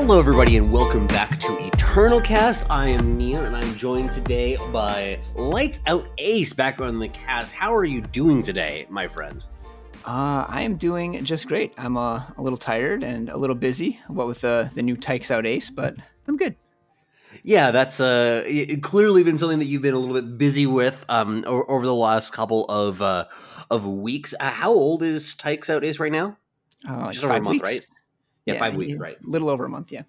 Hello, everybody, and welcome back to Eternal Cast. I am Nia, and I'm joined today by Lights Out Ace back on the cast. How are you doing today, my friend? Uh, I am doing just great. I'm uh, a little tired and a little busy, what with the the new Tykes Out Ace, but I'm good. Yeah, that's uh, it- clearly been something that you've been a little bit busy with um, over the last couple of uh, of weeks. Uh, how old is Tykes Out Ace right now? Uh, Just over a month, right? Yeah, five weeks, a right. Little over a month, yeah.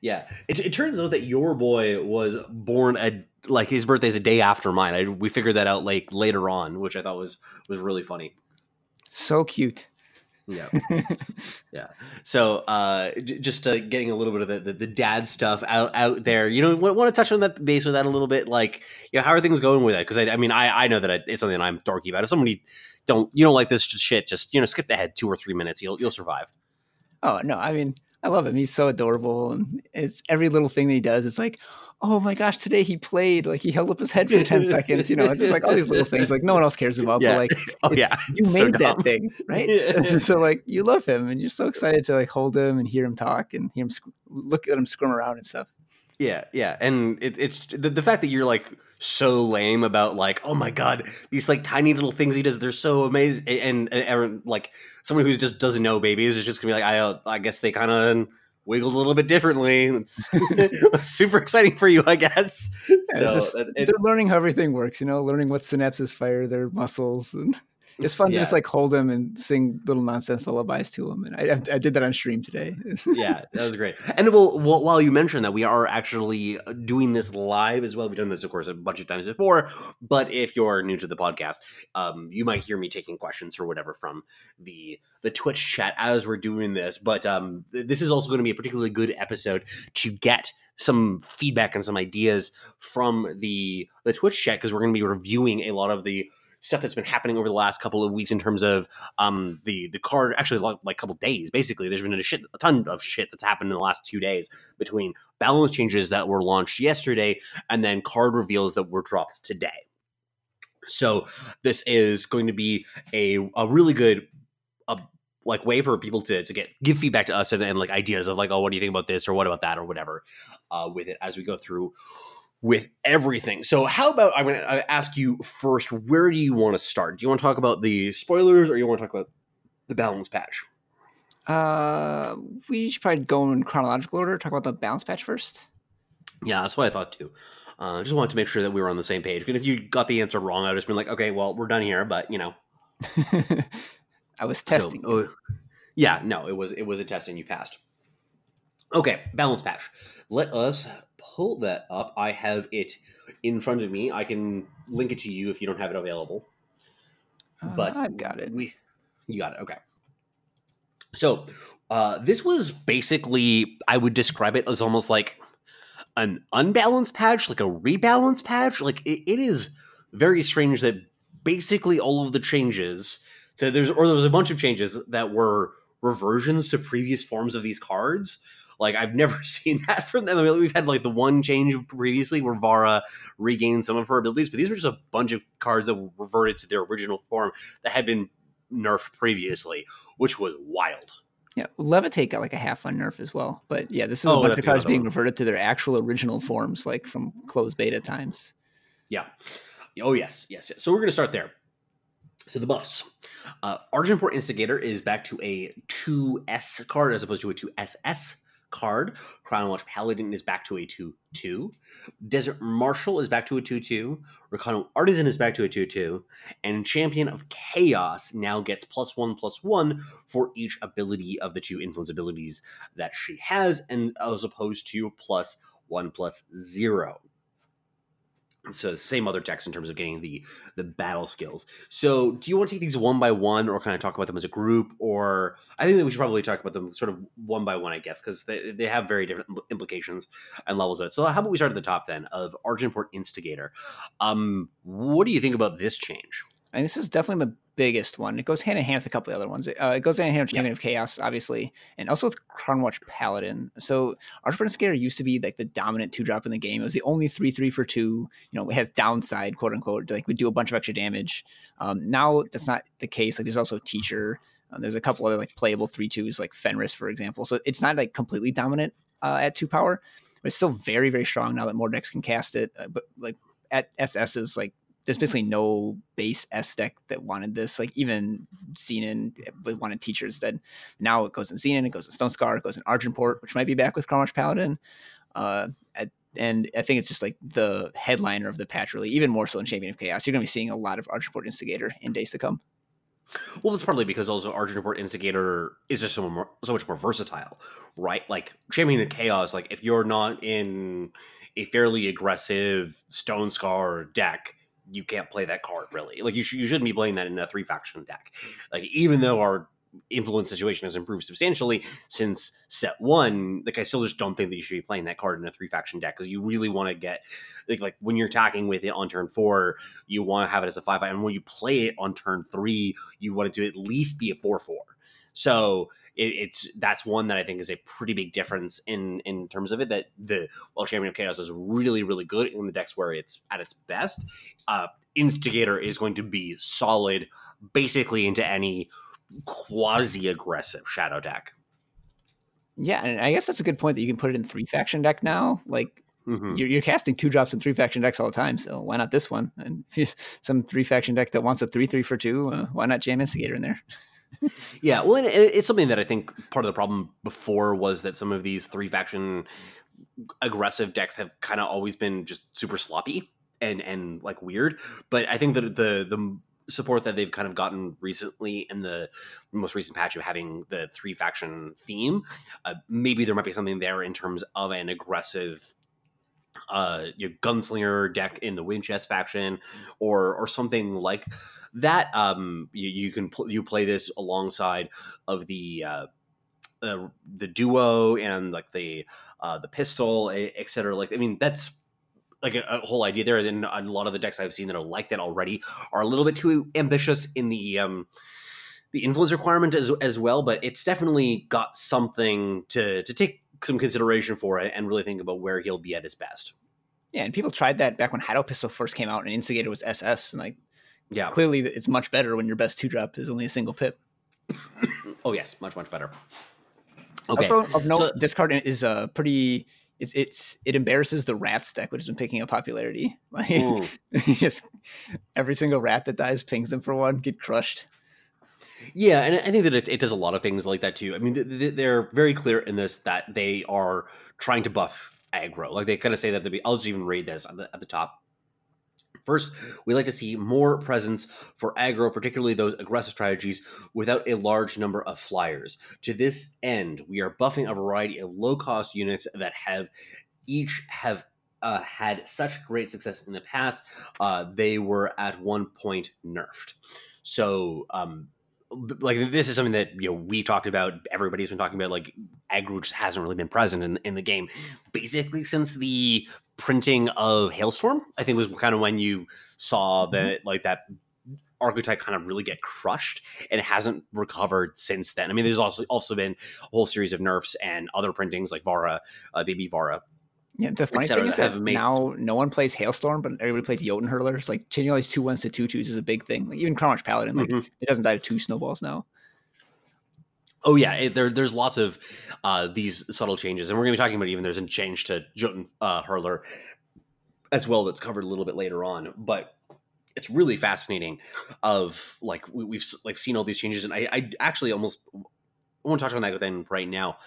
Yeah, it, it turns out that your boy was born a like his birthday's a day after mine. I, we figured that out like later on, which I thought was was really funny. So cute. Yeah, yeah. So uh, j- just uh, getting a little bit of the, the, the dad stuff out out there. You know, want, want to touch on that base with that a little bit. Like, yeah, how are things going with that? Because I, I mean, I, I know that I, it's something that I'm dorky about. If somebody don't you don't like this shit, just you know, skip ahead two or three minutes. You'll you'll survive. Oh no, I mean, I love him. He's so adorable, and it's every little thing that he does. It's like, oh my gosh, today he played. Like he held up his head for ten seconds. You know, just like all these little things, like no one else cares about. Yeah. But like Oh yeah, you so made dumb. that thing, right? Yeah. so like you love him, and you're so excited to like hold him and hear him talk and hear him squ- look at him squirm around and stuff. Yeah, yeah, and it, it's the, the fact that you're like so lame about like, oh my god, these like tiny little things he does, they're so amazing, and, and, and like someone who just doesn't know babies is just gonna be like, I, uh, I guess they kind of wiggled a little bit differently. It's super exciting for you, I guess. Yeah, so it's just- it- they're learning how everything works, you know, learning what synapses fire their muscles, and it's fun to just like hold them and sing little nonsense lullabies to them. And I, I did that on stream today. yeah, that was great. And well, while you mentioned that, we are actually uh, doing this live as well. We've done this, of course, a bunch of times before. But if you're new to the podcast, um, you might hear me taking questions or whatever from the the Twitch chat as we're doing this. But um, th- this is also going to be a particularly good episode to get some feedback and some ideas from the the Twitch chat because we're going to be reviewing a lot of the stuff that's been happening over the last couple of weeks in terms of um the the card actually like, a couple days basically. There's been a shit a ton of shit that's happened in the last two days between balance changes that were launched yesterday and then card reveals that were dropped today. So this is going to be a a really good uh, like way for people to to get give feedback to us and, and like ideas of like oh what do you think about this or what about that or whatever uh, with it as we go through with everything. So, how about I'm going to ask you first, where do you want to start? Do you want to talk about the spoilers or you want to talk about the balance patch? Uh, we should probably go in chronological order. Talk about the balance patch first. Yeah, that's what I thought too. Uh, just wanted to make sure that we were on the same page. And if you got the answer wrong, I'd just been like, okay, well, we're done here. But you know, I was testing. you. oh, yeah, no, it was it was a test and you passed. Okay, balance patch. Let us pull that up. I have it in front of me. I can link it to you if you don't have it available. but Uh, I've got it. We, you got it. Okay. So, uh, this was basically, I would describe it as almost like an unbalanced patch, like a rebalance patch. Like it, it is very strange that basically all of the changes. So there's or there was a bunch of changes that were reversions to previous forms of these cards. Like I've never seen that from them. I mean, we've had like the one change previously where Vara regained some of her abilities, but these were just a bunch of cards that reverted to their original form that had been nerfed previously, which was wild. Yeah, Levitate got like a half on nerf as well. But yeah, this is Oh, a bunch of cards being one. reverted to their actual original forms, like from closed beta times. Yeah. Oh yes, yes, yes. So we're gonna start there. So the buffs. Uh, Argenport Instigator is back to a 2S card as opposed to a 2SS card. Crownwatch Paladin is back to a 2-2. Desert Marshal is back to a 2-2. Rakano Artisan is back to a 2-2. And Champion of Chaos now gets plus one plus one for each ability of the two influence abilities that she has, and as opposed to plus one plus zero. So same other text in terms of getting the the battle skills. So do you want to take these one by one, or kind of talk about them as a group, or I think that we should probably talk about them sort of one by one, I guess, because they, they have very different implications and levels of it. So how about we start at the top then of Argenport Instigator? Um, what do you think about this change? And this is definitely the biggest one. It goes hand in hand with a couple of other ones. Uh, it goes hand in hand with. Champion of Chaos, obviously, and also with Crownwatch Paladin. So Argenport Instigator used to be like the dominant two drop in the game. It was the only three three for two. You know, it has downside, quote unquote. Like we do a bunch of extra damage. Um, now that's not the case. Like there's also Teacher. Uh, there's a couple other like playable three twos like Fenris, for example. So it's not like completely dominant uh, at two power, but it's still very very strong now that more decks can cast it. Uh, but like at SS is like there's basically no base S deck that wanted this. Like even Xenan wanted teachers that now it goes in Xenan, it goes in Stone Scar, it goes in Argenport, which might be back with Crownwatch Paladin. Uh, at, and I think it's just like the headliner of the patch, really, even more so in Champion of Chaos. You're going to be seeing a lot of Argenport Instigator in days to come. Well, that's partly because also Argenport Instigator is just so, more, so much more versatile, right? Like Champion of Chaos, like if you're not in a fairly aggressive Stone Scar deck, you can't play that card really. Like you, sh- you shouldn't be playing that in a three faction deck. Like even though our influence situation has improved substantially since set one, like I still just don't think that you should be playing that card in a three faction deck because you really want to get like like when you're attacking with it on turn four, you want to have it as a five five, and when you play it on turn three, you want it to at least be a four four. So it, it's that's one that I think is a pretty big difference in in terms of it. That the well, Champion of Chaos is really really good in the decks where it's at its best. Uh, Instigator is going to be solid, basically into any quasi aggressive shadow deck. Yeah, and I guess that's a good point that you can put it in three faction deck now. Like Mm-hmm. You're, you're, casting two drops in three faction decks all the time, so why not this one? And some three faction deck that wants a three three for two, uh, why not jam Instigator in there? Yeah, well, and it's something that I think part of the problem before was that some of these three faction aggressive decks have kind of always been just super sloppy and and like weird. But I think that the the support that they've kind of gotten recently in the most recent patch of having the three faction theme, uh, maybe there might be something there in terms of an aggressive uh your gunslinger deck in the Wind-Chest faction or or something like that um you, you can pl- you play this alongside of the uh, uh the duo and like the uh the pistol etc like i mean that's like a, a, whole idea there and a lot of the decks i've seen that are like that already are a little bit too ambitious in the um the influence requirement as as well but it's definitely got something to to take some consideration for it and really think about where he'll be at his best yeah, and people tried that back when Shadow Pistol first came out, and Instigator was SS, and like yeah. Clearly, it's much better when your best two drop is only a single pip. oh yes, much much better. Okay. Of note, so, this card is a uh, pretty. It's it's it embarrasses the rat deck, which has been picking up popularity. Like just every single rat that dies pings them for one, get crushed. Yeah, and I think that it, it does a lot of things like that too. I mean, they're very clear in this that they are trying to buff aggro. Like they kind of say that. Be, I'll just even read this at the, at the top. First, we like to see more presence for aggro, particularly those aggressive strategies, without a large number of flyers. To this end, we are buffing a variety of low cost units that have each have uh, had such great success in the past. Uh, they were at one point nerfed. So, um, like this is something that you know we talked about. Everybody's been talking about. Like aggro just hasn't really been present in in the game, basically since the printing of Hailstorm, I think was kind of when you saw mm-hmm. that like that archetype kind of really get crushed and it hasn't recovered since then. I mean, there's also also been a whole series of nerfs and other printings like Vara, uh, Baby Vara. Yeah, the funny thing is that made... now no one plays Hailstorm, but everybody plays Jotun Hurlers. Like changing all these two ones to two twos is a big thing. Like even Crownwatch Paladin, like mm-hmm. it doesn't die to two snowballs now. Oh yeah, it, there there's lots of uh, these subtle changes, and we're going to be talking about even there's a change to Jotun uh, Hurler as well that's covered a little bit later on, but it's really fascinating. Of like we, have like seen all these changes, and I, I actually almost I won't touch on that then right now.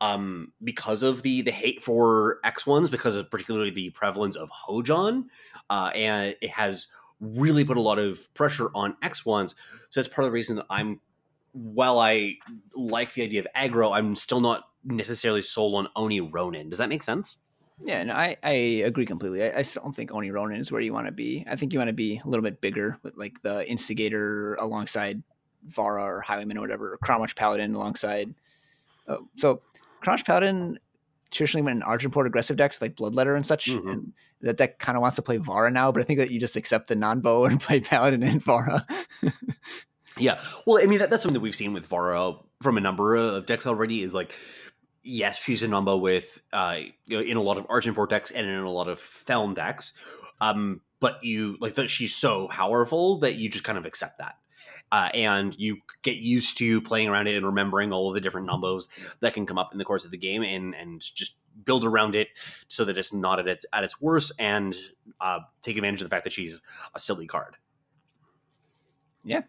Um, because of the the hate for X ones, because of particularly the prevalence of Hojon, uh, and it has really put a lot of pressure on X ones. So that's part of the reason that I'm while I like the idea of aggro, I'm still not necessarily sold on Oni Ronin. Does that make sense? Yeah, no, I, I agree completely. I, I still don't think Oni Ronin is where you want to be. I think you want to be a little bit bigger with like the Instigator alongside Vara or Highwayman or whatever, or Crownwatch Paladin alongside. Uh, so Crownwatch Paladin traditionally went in Argent Port aggressive decks like Bloodletter and such. Mm-hmm. And that deck kind of wants to play Vara now, but I think that you just accept the non-bow and play Paladin and Vara. Yeah, well, I mean that, that's something that we've seen with Vara from a number of decks already. Is like, yes, she's a number with uh, you know, in a lot of Argent Port decks and in a lot of Feln decks. Um, but you like that she's so powerful that you just kind of accept that. Uh, and you get used to playing around it and remembering all of the different numbers that can come up in the course of the game, and and just build around it so that it's not at its, at its worst, and uh, take advantage of the fact that she's a silly card. Yeah,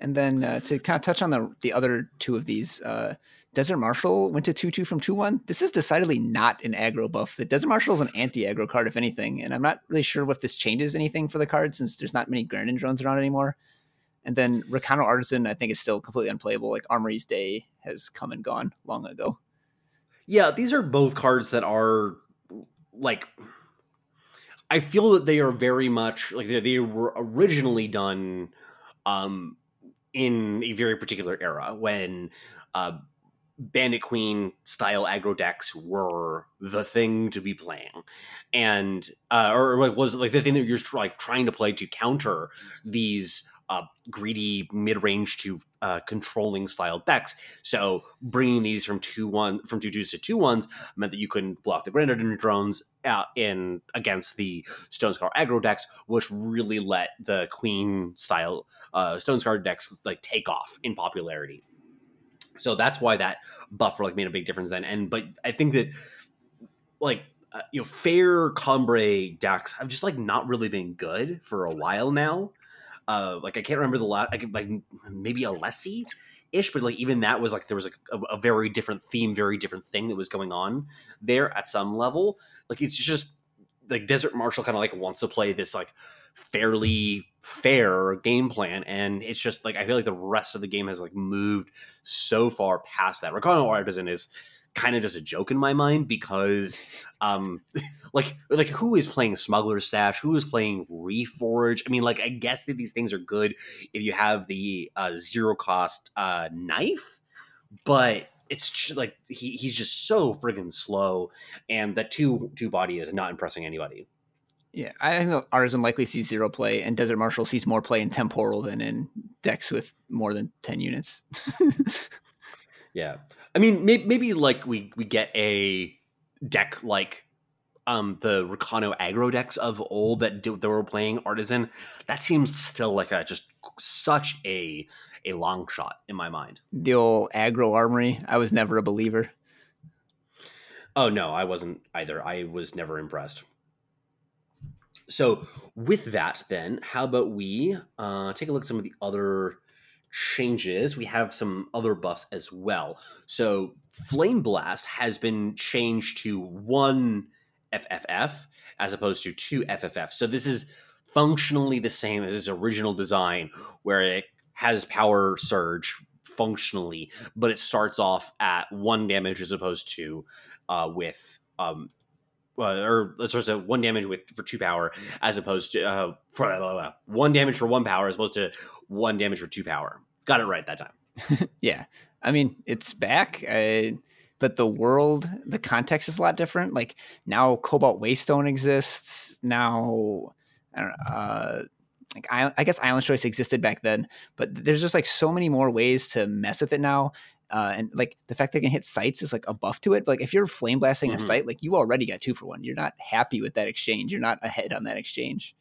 and then uh, to kind of touch on the the other two of these, uh, Desert Marshal went to two two from two one. This is decidedly not an aggro buff. The Desert Marshal is an anti aggro card, if anything, and I'm not really sure if this changes anything for the card since there's not many Grenadin drones around anymore. And then Rakano Artisan, I think, is still completely unplayable. Like Armory's Day has come and gone long ago. Yeah, these are both cards that are like. I feel that they are very much like they, they were originally done um, in a very particular era when uh, Bandit Queen style aggro decks were the thing to be playing, and uh, or like was like the thing that you're like trying to play to counter these uh, greedy mid range to uh, controlling style decks. So bringing these from two one from two twos to two ones meant that you couldn't block the Grenadin drones out in against the Stone Scar aggro decks, which really let the Queen style uh, Stone Scar decks like take off in popularity. So that's why that buffer like made a big difference then. And but I think that like uh, you know fair Combrei decks have just like not really been good for a while now. Uh, like I can't remember the last like, like maybe Alessi ish, but like even that was like there was like a, a, very different theme, very different thing that was going on there at some level. Like it's just like Desert Marshal kind of like wants to play this like fairly fair game plan, and it's just like I feel like the rest of the game has like moved so far past that. Rakano Artisan is kind of just a joke in my mind because um like like who is playing smuggler stash? Who is playing reforge? I mean like i guess that these things are good if you have the uh, zero cost uh knife but it's just, like he, he's just so friggin' slow and that two two body is not impressing anybody. Yeah, I think Artisan likely sees zero play, and Desert Marshal sees more play in Temporal than in decks with more than ten units. yeah, I mean, maybe, maybe like we we get a deck like um the Rakano aggro decks of old that do, that were playing Artisan. That seems still like a just such a a long shot in my mind. The old aggro armory. I was never a believer. Oh no, I wasn't either. I was never impressed. So, with that, then, how about we uh, take a look at some of the other changes? We have some other buffs as well. So, Flame Blast has been changed to one FFF as opposed to two FFF. So, this is functionally the same as its original design, where it has power surge functionally, but it starts off at one damage as opposed to uh, with um, uh, or let's just one damage with for two power as opposed to uh, for uh, one damage for one power as opposed to one damage for two power. Got it right that time. yeah, I mean it's back, but the world, the context is a lot different. Like now, Cobalt Waystone exists. Now, I don't know. Uh, like I, I guess Island Choice existed back then, but there's just like so many more ways to mess with it now. Uh, and like the fact that it can hit sites is like a buff to it. Like if you're flame blasting mm-hmm. a site, like you already got two for one. You're not happy with that exchange. You're not ahead on that exchange.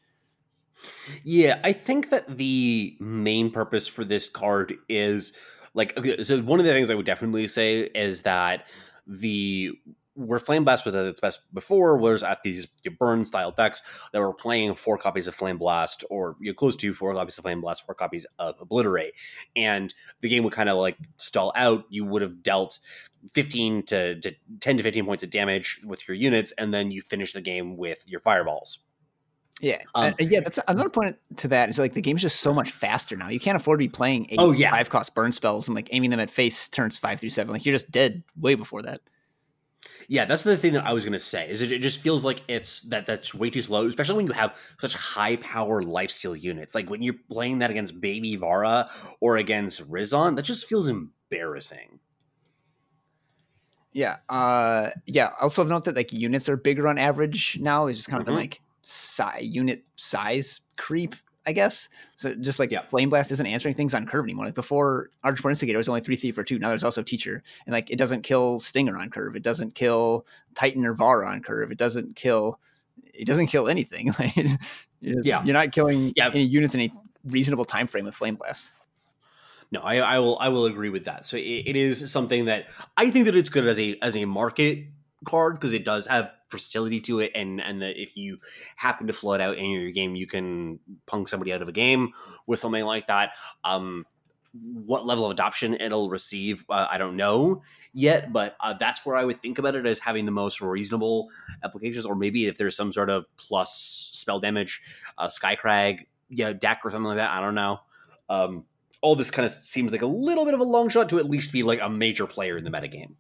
Yeah, I think that the main purpose for this card is like okay, so one of the things I would definitely say is that the where Flame Blast was at its best before was at these burn style decks that were playing four copies of Flame Blast or you know, close to four copies of Flame Blast, four copies of Obliterate. And the game would kind of like stall out. You would have dealt 15 to, to 10 to 15 points of damage with your units, and then you finish the game with your fireballs. Yeah, um, uh, yeah. That's another point to that. Is like the game's just so much faster now. You can't afford to be playing eight, oh yeah five cost burn spells and like aiming them at face turns five through seven. Like you're just dead way before that. Yeah, that's the thing that I was going to say. Is it, it just feels like it's that that's way too slow, especially when you have such high power lifesteal units. Like when you're playing that against Baby Vara or against Rizon, that just feels embarrassing. Yeah, uh, yeah. Also, note that like units are bigger on average now. It's just kind of mm-hmm. been like si- unit size creep I guess. So just like yeah. Flame Blast isn't answering things on curve anymore. Like before, Argenport Instigator was only three thief for two. Now there's also Teacher, and like it doesn't kill Stinger on curve. It doesn't kill Titan or Vara on curve. It doesn't kill. It doesn't kill anything. Like, yeah, you're not killing yeah. any units in a reasonable time frame with Flame Blast. No, I, I will I will agree with that. So it, it is something that I think that it's good as a as a market card because it does have versatility to it, and and that if you happen to flood out in your game, you can punk somebody out of a game with something like that. Um, what level of adoption it'll receive, uh, I don't know yet, but uh, that's where I would think about it as having the most reasonable applications, or maybe if there's some sort of plus spell damage, uh, Skycrag, yeah, deck or something like that. I don't know. Um, all this kind of seems like a little bit of a long shot to at least be like a major player in the metagame.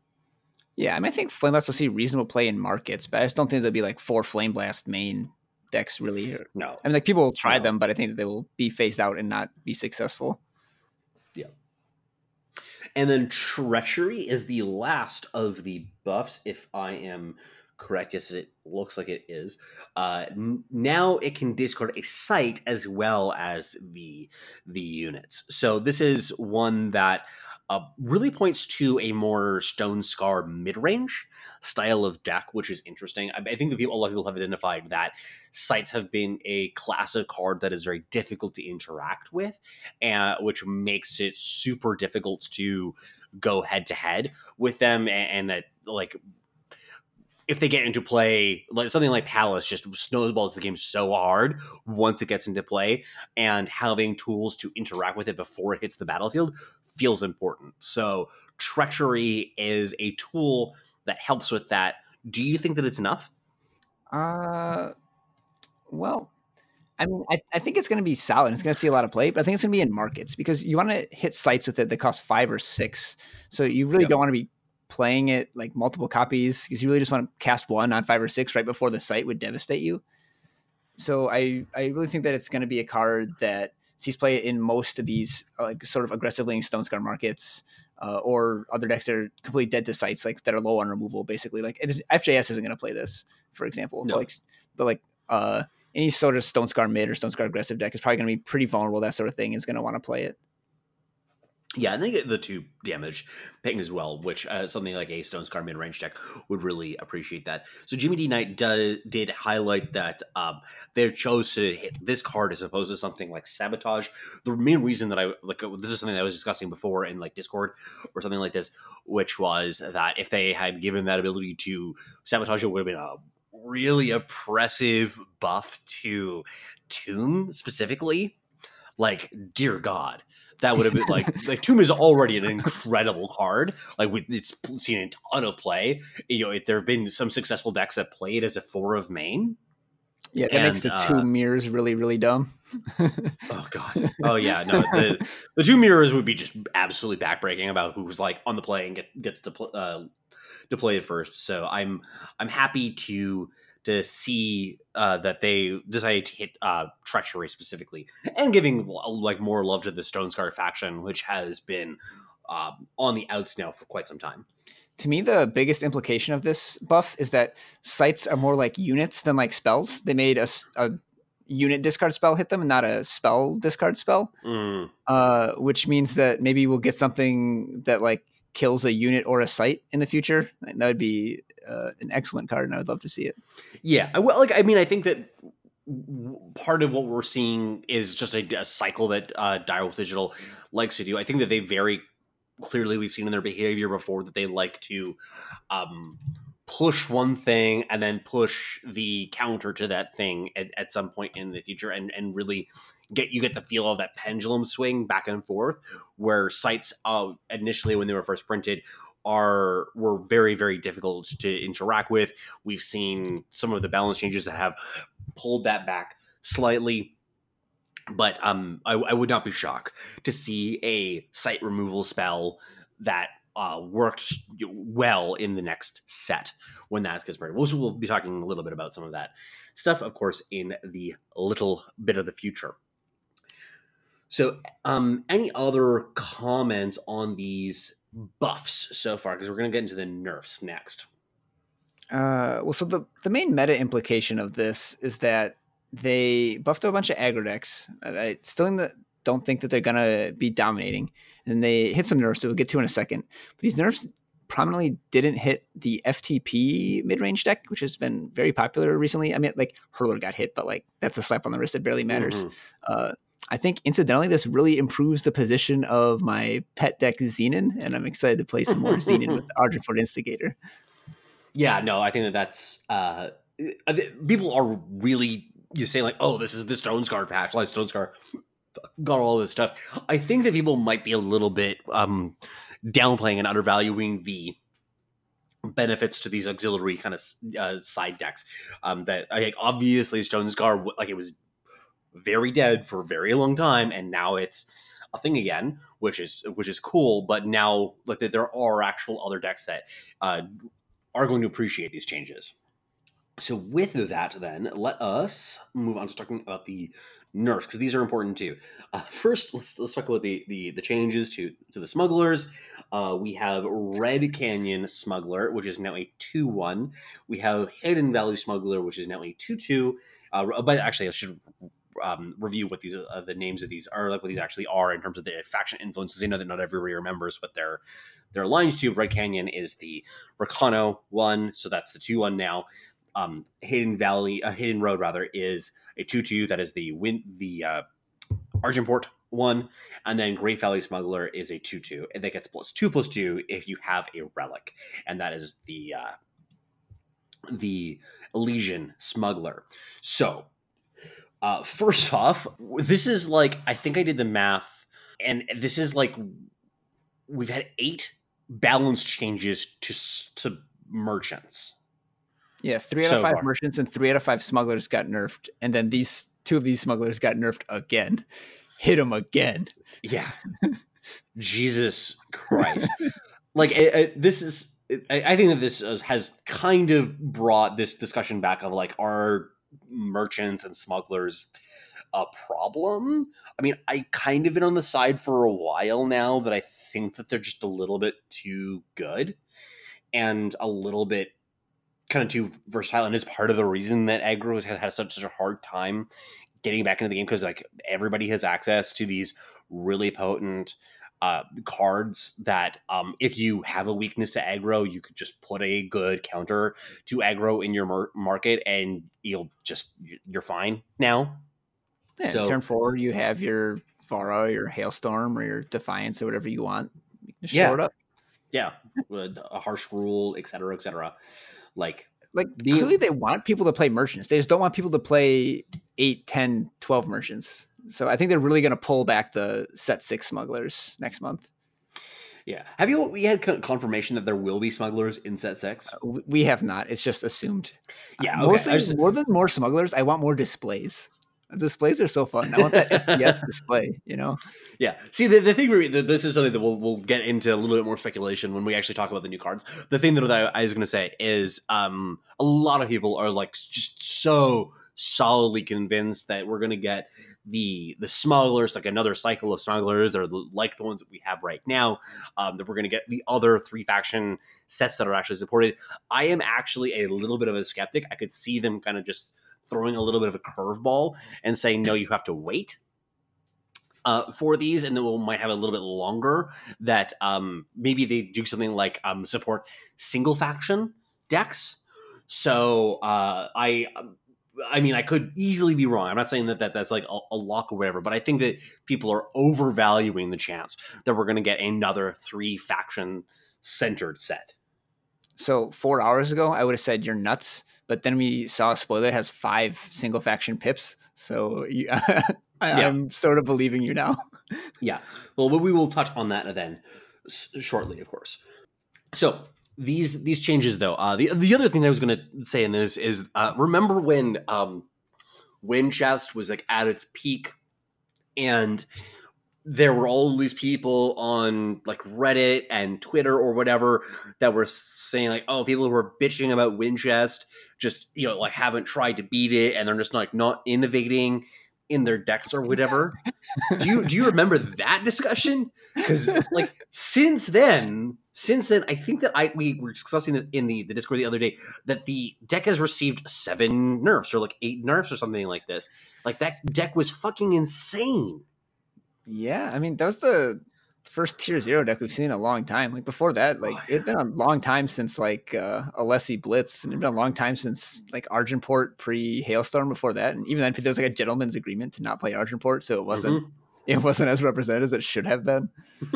Yeah, I mean, I think Flame Blast will see reasonable play in markets, but I just don't think there'll be like four Flame Blast main decks really. No, I mean, like people will try No. them, but I think that they will be phased out and not be successful. Yeah. And then Treachery is the last of the buffs, if I am correct. Yes, it looks like it is. Uh, n- now it can discard a site as well as the the units. So this is one that uh, really points to a more Stone Scar mid range style of deck, which is interesting. I, I think people, a lot of people have identified that sites have been a class of card that is very difficult to interact with, and which makes it super difficult to go head to head with them, and, and that like if they get into play, like something like Palace just snowballs the game so hard once it gets into play, and having tools to interact with it before it hits the battlefield feels important. So treachery is a tool that helps with that. Do you think that it's enough? Uh, well, I mean, I, I think it's going to be solid. It's going to see a lot of play, but I think it's going to be in markets because you want to hit sites with it that cost five or six. So you really Yep. don't want to be playing it like multiple copies because you really just want to cast one on five or six right before the site would devastate you. So I I really think that it's going to be a card that sees play it in most of these uh, like sort of aggressive leaning Stone Scar markets. Uh, or other decks that are completely dead to sites, like that are low on removal. Basically, like it is, FJS isn't going to play this, for example. No. But like, but like uh, any sort of Stone Scar mid or Stone Scar aggressive deck is probably going to be pretty vulnerable. That sort of thing is going to want to play it. Yeah, and they get the two damage ping as well, which uh, something like a Stone's Scar mid range deck would really appreciate that. So Jimmy D Knight does, did highlight that um, they chose to hit this card as opposed to something like Sabotage. The main reason that I like uh, this is something that I was discussing before in like Discord or something like this, which was that if they had given that ability to Sabotage, it would have been a really oppressive buff to Tomb specifically. Like, dear God that would have been like like Tomb is already an incredible card. Like with it's seen a ton of play. You know, if there have been some successful decks that played as a four of main. Yeah, that makes And, the two uh, mirrors really, really dumb. Oh god. Oh yeah. No, the the two mirrors would be just absolutely backbreaking about who's like on the play and get, gets to pl- uh, to play it first. So I'm I'm happy to to see uh, that they decided to hit uh, treachery specifically and giving like more love to the Stone Scar faction, which has been um, on the outs now for quite some time. To me, the biggest implication of this buff is that sites are more like units than like spells. They made a, a unit discard spell hit them and not a spell discard spell, Mm. uh, which means that maybe we'll get something that like kills a unit or a site in the future. That would be uh, an excellent card, and I would love to see it. Yeah, I, well, like I mean, I think that part of what we're seeing is just a, a cycle that uh, Direwolf Digital likes to do. I think that they very clearly we've seen in their behavior before that they like to um, push one thing and then push the counter to that thing at, at some point in the future, and and really get you get the feel of that pendulum swing back and forth where sites uh, initially when they were first printed are were very very difficult to interact with we've seen some of the balance changes that have pulled that back slightly but um i, I would not be shocked to see a site removal spell that uh, worked well in the next set when that gets printed. We'll, we'll be talking a little bit about some of that stuff, of course, in the little bit of the future. So, um, any other comments on these buffs so far? Because we're going to get into the nerfs next. Uh, well, so the the main meta implication of this is that they buffed a bunch of aggro decks. I, I still in the, don't think that they're gonna be dominating, and they hit some nerfs that we'll get to in a second. But these nerfs prominently didn't hit the FTP mid range deck, which has been very popular recently. I mean, like Hurler got hit, but like that's a slap on the wrist. It barely matters. Mhm. Uh, I think incidentally, this really improves the position of my pet deck Xenan, and I'm excited to play some more Xenan with Argenport Instigator. Yeah, no, I think that that's uh, people are really you saying like, oh, this is the Stone Scar patch, like Stone Scar got all this stuff. I think that people might be a little bit um, downplaying and undervaluing the benefits to these auxiliary kind of uh, side decks. Um, that like obviously Stone Scar like it was very dead for a very long time, and now it's a thing again, which is which is cool. But now like there are actual other decks that uh, are going to appreciate these changes. So with that, then let us move on to talking about the nerfs because these are important too. Uh, first, let's let's talk about the the, the changes to to the smugglers. Uh, we have Red Canyon Smuggler, which is now a two one. We have Hidden Valley Smuggler, which is now a two two. Uh, but actually, I should um, review what these uh, the names of these are, like what these actually are in terms of the faction influences. I know that not everybody remembers what they're they're aligned to. Red Canyon is the Rakano one, so that's the two one now. Um, Hidden Valley, uh, Hidden Road rather, is a two two that is the win the uh, Argenport one, and then Great Valley Smuggler is a two two, and that gets plus two plus two if you have a relic, and that is the uh, the Elysian Smuggler. So uh, first off, this is like I think I did the math, and this is like we've had eight balance changes to to merchants. Yeah, three out so of five far. merchants and three out of five smugglers got nerfed, and then these two of these smugglers got nerfed again. Hit them again. Yeah, Jesus Christ! like it, it, this is. I, I think that this has kind of brought this discussion back of like our merchants and smugglers a problem. I mean, I kind of been on the side for a while now that I think that they're just a little bit too good and a little bit kind of too versatile and is part of the reason that aggro has had such, such a hard time getting back into the game because like everybody has access to these really potent uh, cards that um, if you have a weakness to aggro, you could just put a good counter to aggro in your mar- market, and you'll just you're fine now. Yeah, so, turn four, you have your Vara, your Hailstorm, or your Defiance, or whatever you want. You yeah. up. Yeah, a harsh rule, etc., etc. Like, like being, clearly they want people to play merchants. They just don't want people to play 8, 10, 12 merchants. So I think they're really going to pull back the set six smugglers next month. Yeah. Have you we had confirmation that there will be smugglers in set six? Uh, we have not. It's just assumed. Yeah. Uh, okay. Things, just, more than more smugglers, I want more displays. Displays are so fun. I want that FPS display, you know? Yeah. See, the, the thing, we, the, this is something that we'll, we'll get into a little bit more speculation when we actually talk about the new cards. The thing that I, I was going to say is um, a lot of people are like just so solidly convinced that we're going to get the the smugglers, like another cycle of smugglers, or like the ones that we have right now. Um, that we're going to get the other three faction sets that are actually supported. I am actually a little bit of a skeptic. I could see them kind of just throwing a little bit of a curveball and saying, "No, you have to wait." Uh, for these, and then we might have a little bit longer. That um, maybe they do something like um, support single faction decks. So uh, I um, I mean, I could easily be wrong. I'm not saying that, that that's like a, a lock or whatever, but I think that people are overvaluing the chance that we're going to get another three faction centered set. So four hours ago, I would have said you're nuts, but then we saw a spoiler has five single faction pips. So you, I, yeah. I'm sort of believing you now. yeah. Well, we will touch on that then shortly, of course. So these these changes though uh the the other thing i was going to say in this is uh remember when um Chest was like at its peak and there were all these people on like reddit and twitter or whatever that were saying like oh people who are bitching about Chest just you know like haven't tried to beat it and they're just like not innovating in their decks or whatever do you do you remember that discussion because like since then since then, I think that I we were discussing this in the, the Discord the other day that the deck has received seven nerfs or like eight nerfs or something like this. Like that deck was fucking insane. Yeah, I mean that was the first tier zero deck we've seen in a long time. Like before that, like Oh, it'd been a long time since like uh Alessi Blitz, and it'd been a long time since like Argenport pre Hailstorm before that. And even then there was like a gentleman's agreement to not play Argenport, so it wasn't Mm-hmm. it wasn't as represented as it should have been.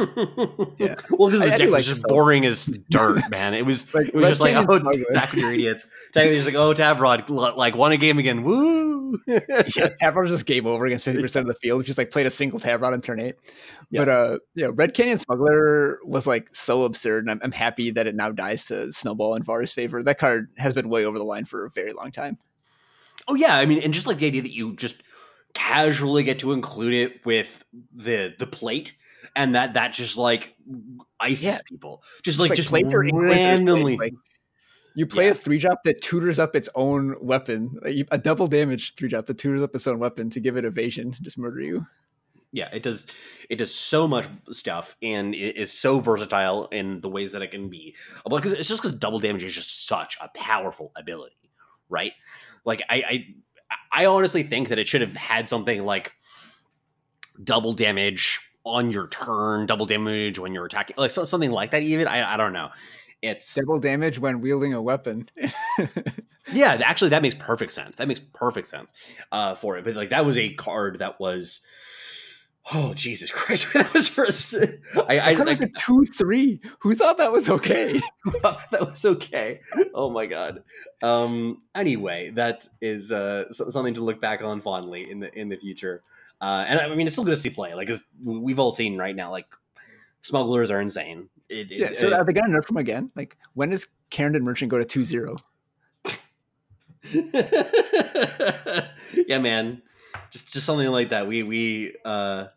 Yeah. well, because the I deck was like just boring as dirt, man. It was Like, it was Red just like oh, Smuggler. back with your idiots. Technically, just like oh, Tavrod like won a game again. Woo! yeah, Tavrod was just game over against fifty percent of the field. If just like played a single Tavrod in turn eight. Yeah. But uh, yeah, Red Canyon Smuggler was like so absurd, and I'm, I'm happy that it now dies to Snowball in Var's favor. That card has been way over the line for a very long time. Oh yeah, I mean, and just like the idea that you just casually get to include it with the the plate, and that that just like ices Yeah. people, just like just, plate or Inquisitor's randomly. like, you play Yeah. a three drop that tutors up its own weapon, a double damage three drop that tutors up its own weapon to give it evasion, just murder you. yeah, it does it does so much stuff, and it is so versatile in the ways that it can be. Because it's just because double damage is just such a powerful ability, right? Like I I I honestly think that it should have had something like double damage on your turn, double damage when you're attacking, like so, something like that. Even I I don't know. It's Double damage when wielding a weapon. Yeah, actually, that makes perfect sense. That makes perfect sense uh, for it. But like, that was a card that was. Oh Jesus Christ! that was for. I was I a two three. Who thought that was okay? thought that was okay. Oh my god. Um. Anyway, that is uh something to look back on fondly in the in the future. Uh, and I mean, it's still good to see play. Like, we've all seen right now, like smugglers are insane. It, it- Yeah, so it- are they gonna nerf him again? Like when does Carrington Merchant go to 2-0? yeah, man. Just just something like that. We we uh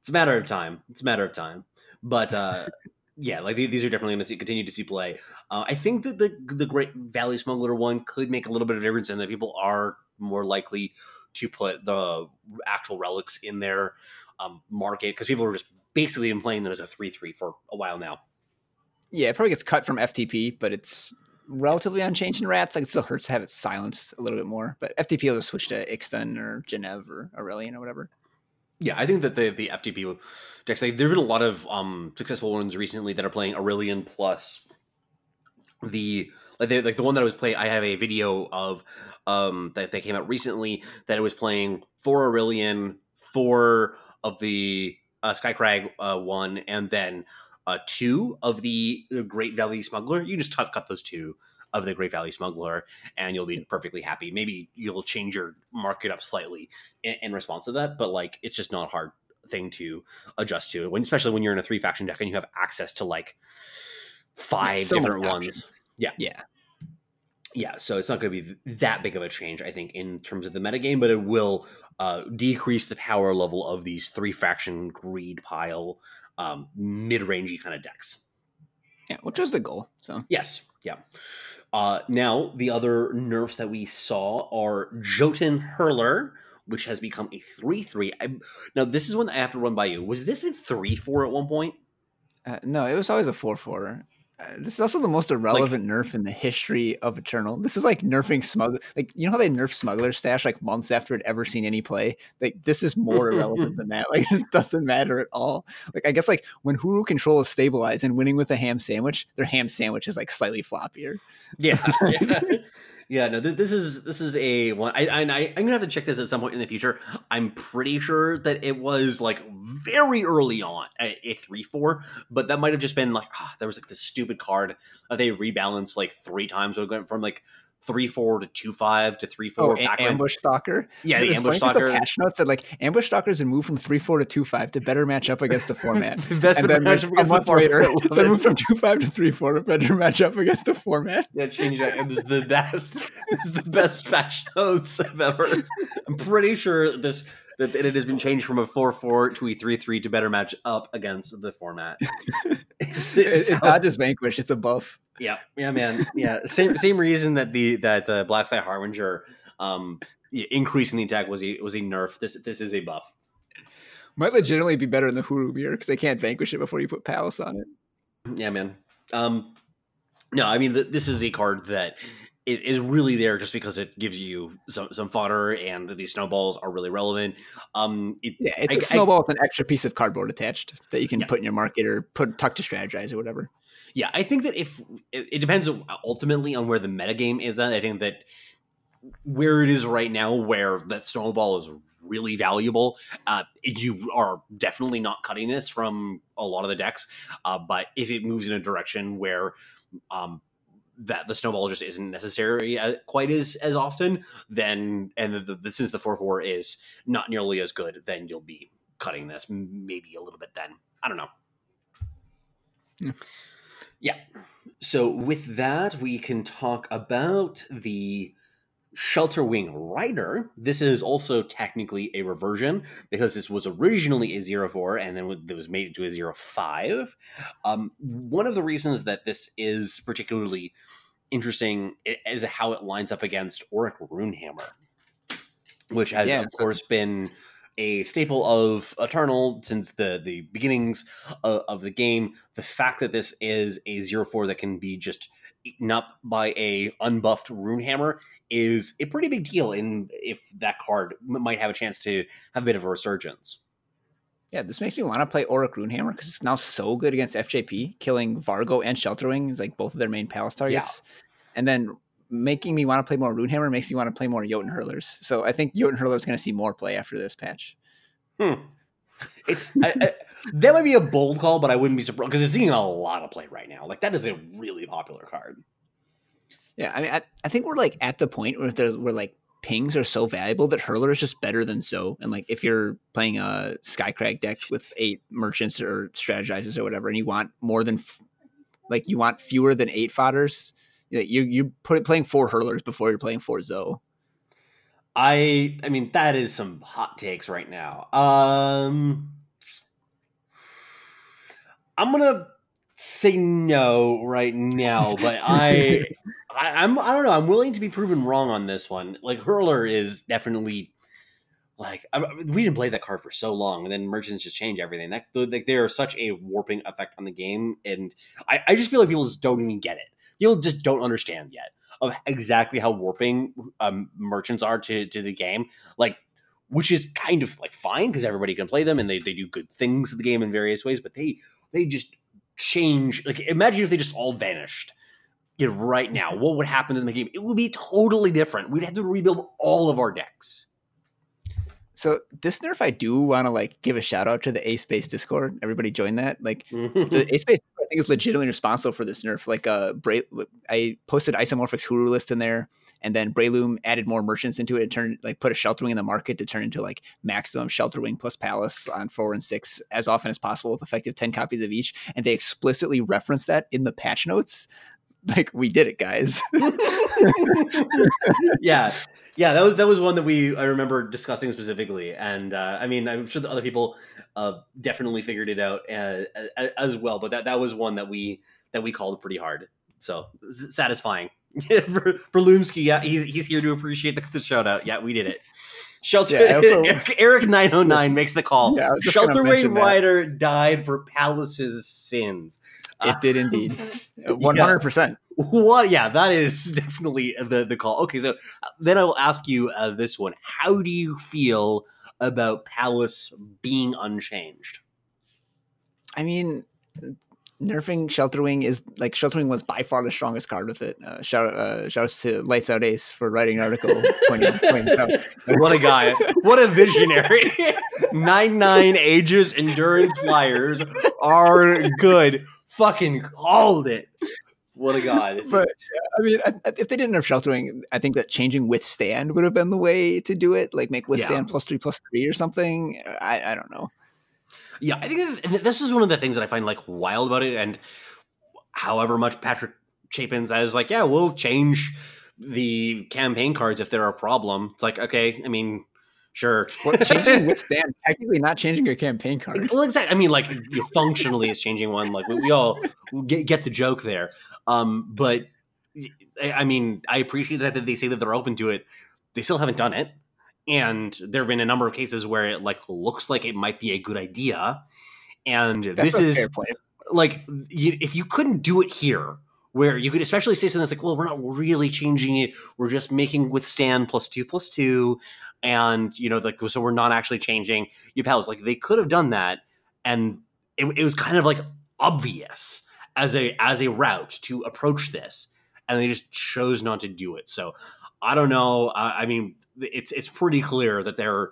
it's a matter of time. It's a matter of time. But uh yeah, like these are definitely going to see, continue to see play. Uh, I think that the the Great Valley Smuggler one could make a little bit of difference in that people are more likely to put the actual relics in their um, market because people are just basically been playing them as a three three for a while now. Yeah, it probably gets cut from FTP, but it's relatively unchanged in rats. Like it still hurts to have it silenced a little bit more. But FTP will just switch to Ixtun or Jennev or Aurelian or whatever. Yeah, I think that the the FTP decks like there've been a lot of um successful ones recently that are playing Aurelian plus the like they, like the one that I was playing. I have a video of um that that came out recently that it was playing four Aurelian, four of the uh, Skycrag uh, one, and then uh, two of the, the Great Valley Smuggler. You just cut those two of the Great Valley Smuggler, and you'll be perfectly happy. Maybe you'll change your market up slightly in, in response to that, but like it's just not a hard thing to adjust to when especially when you're in a three faction deck and you have access to like five So different ones options. Yeah. Yeah. yeah so it's not going to be that big of a change i think in terms of the metagame but it will uh, decrease the power level of these three faction greed pile um, mid-rangey kind of decks. Yeah, which was the goal. So. Yes yeah. Uh, now the other nerfs that we saw are jotun hurler which has become a 3-3 now this is one that i have to run by you. Was this a 3-4 at one point? Uh, no, it was always a four four. Uh, this is also the most irrelevant nerf in the history of Eternal. This is like nerfing smuggle. Like you know how they nerf smuggler stash like months after it ever seen any play. Like this is more irrelevant than that. Like it doesn't matter at all. Like I guess like when Huru control is stabilized and winning with a ham sandwich, their ham sandwich is like slightly floppier. Yeah, yeah, yeah. No, th- this is this is a one. I, I I- I'm gonna have to check this at some point in the future. I'm pretty sure that it was like very early on a, three four, but that might have just been like ah, there was like this stupid card that they rebalanced like three times. So it went from like three four to two five to three Oh, four. a- back when- ambush stalker. Yeah, the ambush stalker. The patch notes said like ambush stalkers and moved from three four to two five to better match up against the format. The best and then like, matchup a against the month format. later, they it. moved from two five to three four to better match up against the format. Yeah, change that. And this is the best. This is the best patch notes I've ever. I'm pretty sure this that it has been changed from a four four to a three three to better match up against the format. It's- it's not just vanquish; it's a buff. yeah, yeah, man. Yeah, same same reason that the that uh, Black Sky Harbinger um increasing the attack was a was a nerf. This this is a buff. Might legitimately be better than the Huru beer because they can't vanquish it before you put Palace on it. Yeah, man. Um, no, I mean th- this is a card that is really there just because it gives you some, some fodder and these snowballs are really relevant. Um, it, yeah, it's a I- I- snowball with an extra piece of cardboard attached that you can Yeah. put in your market or put tuck to strategize or whatever. Yeah, I think that if it, it depends ultimately on where the metagame is at. I think that where it is right now, where that snowball is really valuable, uh, you are definitely not cutting this from a lot of the decks. Uh, but if it moves in a direction where um, that the snowball just isn't necessary uh, quite as as often, then and the, the, since the four four is not nearly as good, then you'll be cutting this maybe a little bit. Then I don't know. Yeah. Yeah. So with that, we can talk about the Shelter Wing Rider. This is also technically a reversion because this was originally a zero four and then it was made into a zero five. Um, one of the reasons that this is particularly interesting is how it lines up against Auric Runehammer, which has Yeah, of so- course been a staple of Eternal since the the beginnings of, of the game. The fact that this is a zero four that can be just eaten up by a unbuffed Runehammer is a pretty big deal. In if that card m- might have a chance to have a bit of a resurgence. Yeah, this makes me want to play Auric Runehammer because it's now so good against FJP, killing Vargo and Shelterwing is like both of their main palace targets. And then making me want to play more Runehammer makes me want to play more Jotun Hurlers. So I think Jotun Hurler is going to see more play after this patch. Hmm. It's I, that might be a bold call, but I wouldn't be surprised because it's seeing a lot of play right now. Like that is a really popular card. Yeah, I mean, I, I think we're like at the point where there's where like pings are so valuable that Hurler is just better than Zoe. And like if you're playing a Skycrag deck with eight merchants or strategizes or whatever, and you want more than f- like you want fewer than eight fodders, you you put it playing four Hurlers before you're playing four Zoe. I I mean that is some hot takes right now. Um I'm gonna say no right now, but I, I I'm I don't know. I'm willing to be proven wrong on this one. Like Hurler is definitely like I, we didn't play that card for so long, and then merchants just change everything. That like there are such a warping effect on the game, and I, I just feel like people just don't even get it. People just don't understand yet of exactly how warping um, merchants are to to the game. Like which is kind of like fine because everybody can play them and they, they do good things to the game in various ways, but they they just change. Like imagine if they just all vanished. You know, right now, what would happen in the game? It would be totally different. We'd have to rebuild all of our decks. So this nerf, I do want to like give a shout out to the A Space Discord. Everybody join that. Like the A Space, I think is legitimately responsible for this nerf. Like uh, Bra- I posted Isomorphic's Hooru list in there, and then Brayloom added more merchants into it and turned like put a shelter wing in the market to turn into like maximum shelter wing plus palace on four and six as often as possible with effective ten copies of each. And they explicitly referenced that in the patch notes. Like we did it, guys. yeah, yeah, that was that was one that we I remember discussing specifically, and uh, I mean I'm sure the other people uh, definitely figured it out uh, as, as well, but that that was one that we that we called pretty hard. So satisfying. for, for yeah, he's he's here to appreciate the, the shout out. Yeah, we did it. Shelter Yeah, also- Eric nine oh nine makes the call. Yeah, I was just gonna Shelter Wing. Rider died for Palace's sins. it did indeed, one hundred percent. What? Yeah, that is definitely the the call. Okay, so uh, then I will ask you uh, this one: How do you feel about Palace being unchanged? I mean, nerfing Shelterwing is like Shelterwing was by far the strongest card with it. Uh, shout uh, shouts to Lights Out Ace for writing an article pointing, pointing it out. What a guy! what a visionary! nine nine ages endurance flyers are good. Fucking called it. What a god! But I mean, I, I- if they didn't have Shelterwing, I think that changing Withstand would have been the way to do it. Like make Withstand plus three plus three or something. I, I don't know. Yeah, I think this is one of the things that I find like wild about it, and however much Patrick Chapin says, like, yeah, we'll change the campaign cards if they're a problem. It's like, okay, I mean, sure. Well, changing Withstand, technically not changing your campaign card. well, exactly. I mean, like, you functionally, it's changing one. Like, we, we all get, get the joke there. Um, but I I mean, I appreciate that they say that they're open to it. They still haven't done it, and there have been a number of cases where it like looks like it might be a good idea. And That's this is like you, if you couldn't do it here where you could especially say something that's like, well, we're not really changing it. We're just making withstand plus two plus two. And, you know, like, so we're not actually changing your pals. Like, they could have done that. And it, it was kind of like obvious as a as a route to approach this. And they just chose not to do it. So I don't know. I, I mean, it's it's pretty clear that they're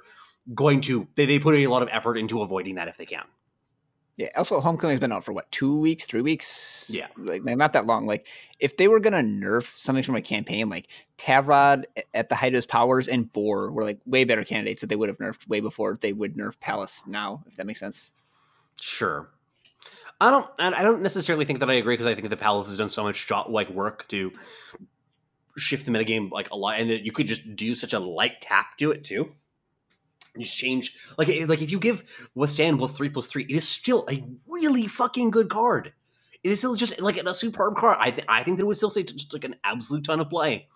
going to they, they put a lot of effort into avoiding that if they can. Yeah. Also, Homecoming's been out for what two weeks, three weeks? Yeah, like not that long. Like if they were gonna nerf something from a campaign, like Tavrod at the height of his powers and Boar were like way better candidates that they would have nerfed way before they would nerf Palace now. If that makes sense. Sure. I don't. I don't necessarily think that I agree because I think the Palace has done so much job, like work to shift the metagame like a lot, and that you could just do such a light tap to it too. You just change like like if you give withstand plus three plus three, it is still a really fucking good card. It is still just like a superb card. I th- I think that it would still say just like an absolute ton of play.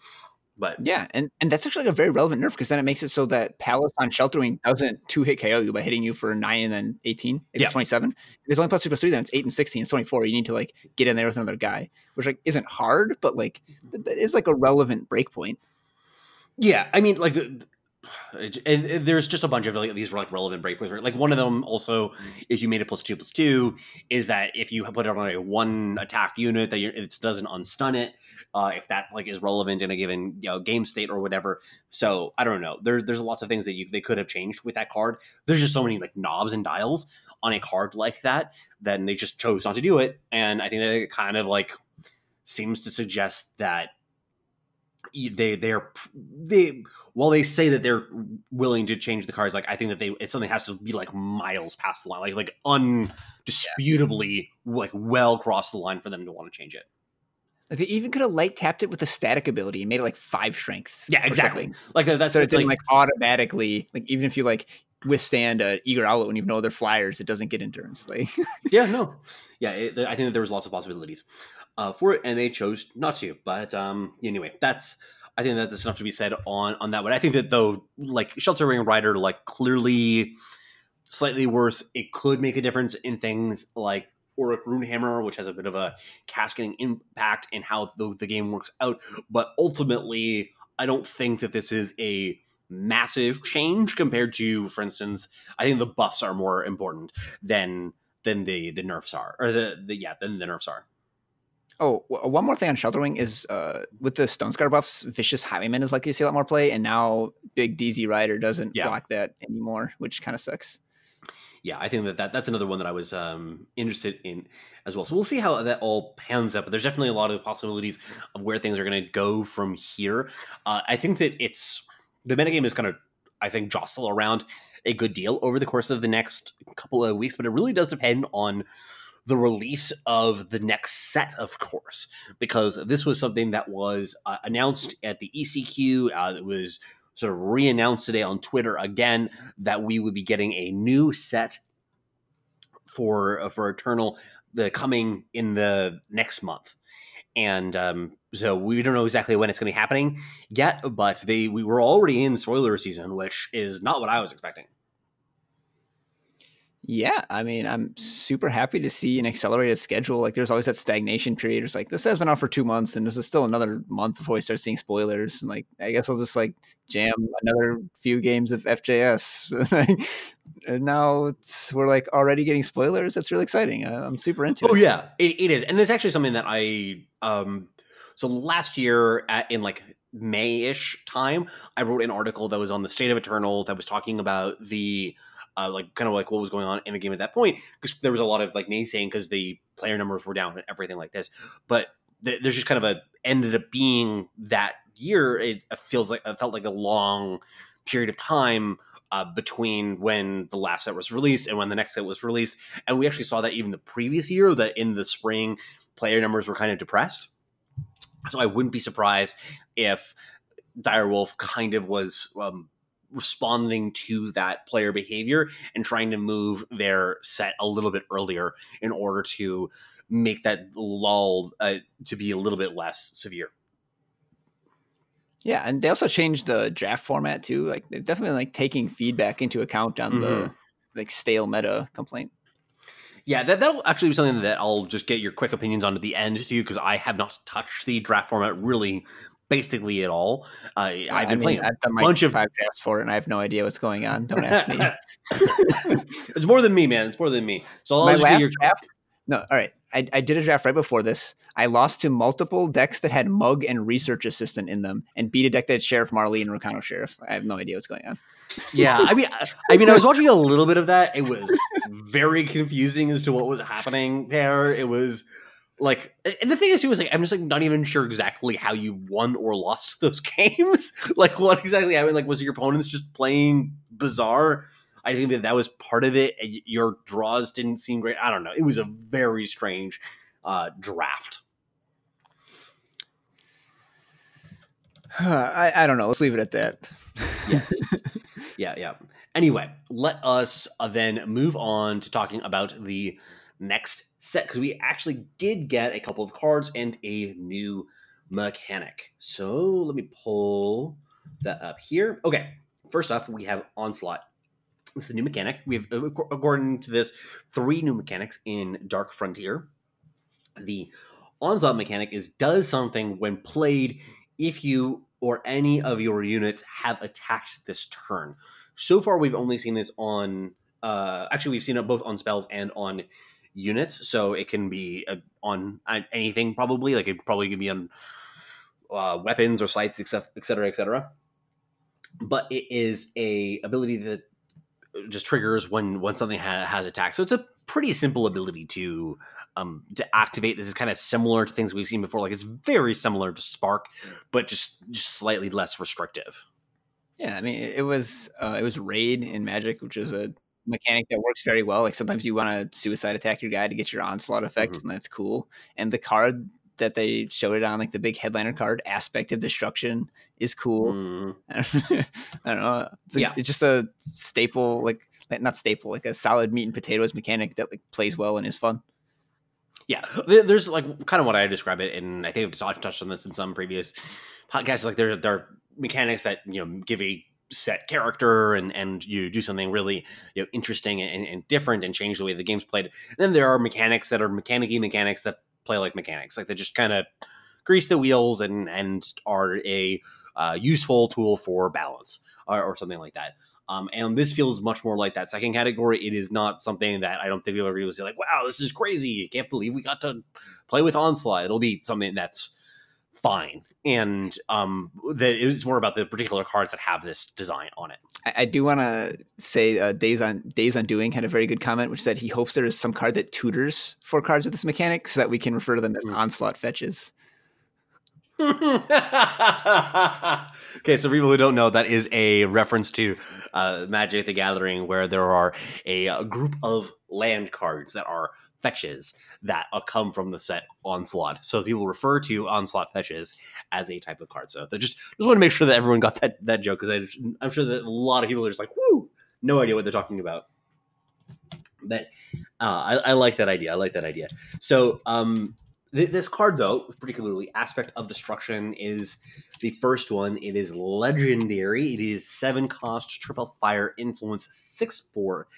But yeah, and, and that's actually like a very relevant nerf because then it makes it so that Palace on Shelterwing doesn't two hit KO you by hitting you for nine and then eighteen. If yeah. it's twenty seven. If it's only plus two plus three, then it's eight and sixteen. It's twenty four. You need to like get in there with another guy, which like isn't hard, but like mm-hmm. that is like a relevant breakpoint. Yeah, I mean, like and there's just a bunch of like, these were like relevant breakpoints. Like one of them also, mm-hmm. if you made it plus two plus two, is that if you put it on a one attack unit that it doesn't unstun it, uh, if that like is relevant in a given you know, game state or whatever. So I don't know. There's there's lots of things that you they could have changed with that card. There's just so many like knobs and dials on a card like that. Then they just chose not to do it, and I think that it kind of like seems to suggest that they they're they while they say that they're willing to change the cards like i think that they it's something that has to be like miles past the line like like undisputably yeah. like well across the line for them to want to change it like they even could have light tapped it with a static ability and made it like five strength yeah exactly like that's so it didn't like, like automatically like even if you like withstand a Eager Owlet when you know they're flyers it doesn't get endurance like yeah no yeah it, i think that there was lots of possibilities uh, for it, and they chose not to. But um, anyway, that's I think that there's enough to be said on on that one. I think that though, like Shelterwing Rider, like clearly slightly worse. It could make a difference in things like Auric Runehammer, which has a bit of a cascading impact in how the, the game works out. But ultimately, I don't think that this is a massive change compared to, for instance, I think the buffs are more important than than the the nerfs are, or the, the yeah, than the nerfs are. Oh, one more thing on Shelterwing is uh, with the Stone Scar buffs, Vicious Highwayman is likely to see a lot more play, and now Big DZ Rider doesn't yeah. block that anymore, which kind of sucks. Yeah, I think that, that that's another one that I was um, interested in as well. So we'll see how that all pans out. But there's definitely a lot of possibilities of where things are going to go from here. Uh, I think that it's the metagame is kind of, I think, jostle around a good deal over the course of the next couple of weeks, but it really does depend on the release of the next set, of course, because this was something that was uh, announced at the ECQ. Uh, it was sort of re-announced today on Twitter again that we would be getting a new set for uh, for Eternal the coming in the next month. And um, so we don't know exactly when it's going to be happening yet, but they we were already in spoiler season, which is not what I was expecting. Yeah, I mean, I'm super happy to see an accelerated schedule. Like, there's always that stagnation period. It's like this has been out for two months, and this is still another month before we start seeing spoilers. And like, I guess I'll just like jam another few games of FJS. and now we're like already getting spoilers. That's really exciting. I'm super into. It. Oh it. yeah, it, it is, and it's actually something that I um. So last year, at, in like May-ish time, I wrote an article that was on the state of Eternal that was talking about the uh, like kind of like what was going on in the game at that point because there was a lot of like naysaying because the player numbers were down and everything like this. But th- there's just kind of a ended up being that year. It feels like it felt like a long period of time uh, between when the last set was released and when the next set was released. And we actually saw that even the previous year, that in the spring, player numbers were kind of depressed. So I wouldn't be surprised if Direwolf kind of was um, responding to that player behavior and trying to move their set a little bit earlier in order to make that lull uh, to be a little bit less severe. Yeah, and they also changed the draft format too. Like they're definitely like taking feedback into account on mm-hmm. the like stale meta complaint. Yeah, that that'll actually be something that I'll just get your quick opinions on at the end too, because I have not touched the draft format really, basically at all. Uh, I've been I mean, playing a I've done like bunch of five drafts for it, and I have no idea what's going on. Don't ask me. it's more than me, man. It's more than me. So I'll My last your draft. No, all right. I, I did a draft right before this. I lost to multiple decks that had Mug and Research Assistant in them, and beat a deck that had Sheriff Marley and Rakano Sheriff. I have no idea what's going on. yeah. I mean, I- I mean, I was watching a little bit of that. It was very confusing as to what was happening there. It was like, and the thing is, too, was like, I'm just like not even sure exactly how you won or lost those games. like, what exactly happened? Like, was your opponents just playing bizarre? I think that that was part of it. and Your draws didn't seem great. I don't know. It was a very strange uh, draft. I, I don't know. Let's leave it at that. Yes. yeah, yeah. Anyway, let us uh, then move on to talking about the next set because we actually did get a couple of cards and a new mechanic. So let me pull that up here. Okay, first off, we have Onslaught. It's the new mechanic. We have, uh, according to this, three new mechanics in Dark Frontier. The Onslaught mechanic is does something when played if you or any of your units have attacked this turn. So far, we've only seen this on. Uh, actually, we've seen it both on spells and on units. So it can be uh, on uh, anything, probably. Like it probably can be on uh, weapons or sights, etc., etc., etc. But it is a ability that just triggers when when something ha- has attack. So it's a pretty simple ability to um to activate. This is kind of similar to things we've seen before. Like it's very similar to Spark, but just just slightly less restrictive. Yeah, I mean, it was uh, it was raid in Magic, which is a mechanic that works very well. Like sometimes you want to suicide attack your guy to get your onslaught effect, Mhm. and that's cool. And the card that they showed it on, like the big headliner card, Aspect of Destruction, is cool. Mm. I don't know. It's, a, Yeah. it's just a staple, like like, not staple, like a solid meat and potatoes mechanic that like plays well and is fun. Yeah, there's like kind of what I describe it, and I think I've touched touched on this in some previous podcasts. Like there, there are mechanics that you know give a set character, and and you do something really you know interesting and, and different, and change the way the game's played. And then there are mechanics that are mechanicy mechanics that play like mechanics, like they just kind of grease the wheels and and are a uh, useful tool for balance or, or something like that. Um, and this feels much more like that second category. It is not something that I don't think people are going to say like, "Wow, this is crazy! I can't believe we got to play with Onslaught." It'll be something that's fine, and um, the, it's more about the particular cards that have this design on it. I, I do want to say uh, Days on Days Undoing had a very good comment, which said he hopes there is some card that tutors for cards with this mechanic, so that we can refer to them as Mm. onslaught fetches. okay, so people who don't know, that is a reference to uh, Magic the Gathering, where there are a, uh group of land cards that are fetches that uh, come from the set Onslaught. So people refer to Onslaught fetches as a type of card. So they just just want to make sure that everyone got that that joke because I'm sure that a lot of people are just like, "Whoo!" No idea what they're talking about. But uh, I, I like that idea. I like that idea. So um, th- this card, though, particularly aspect of destruction, is the first one. It is legendary. It is seven cost, triple fire, influence, six four,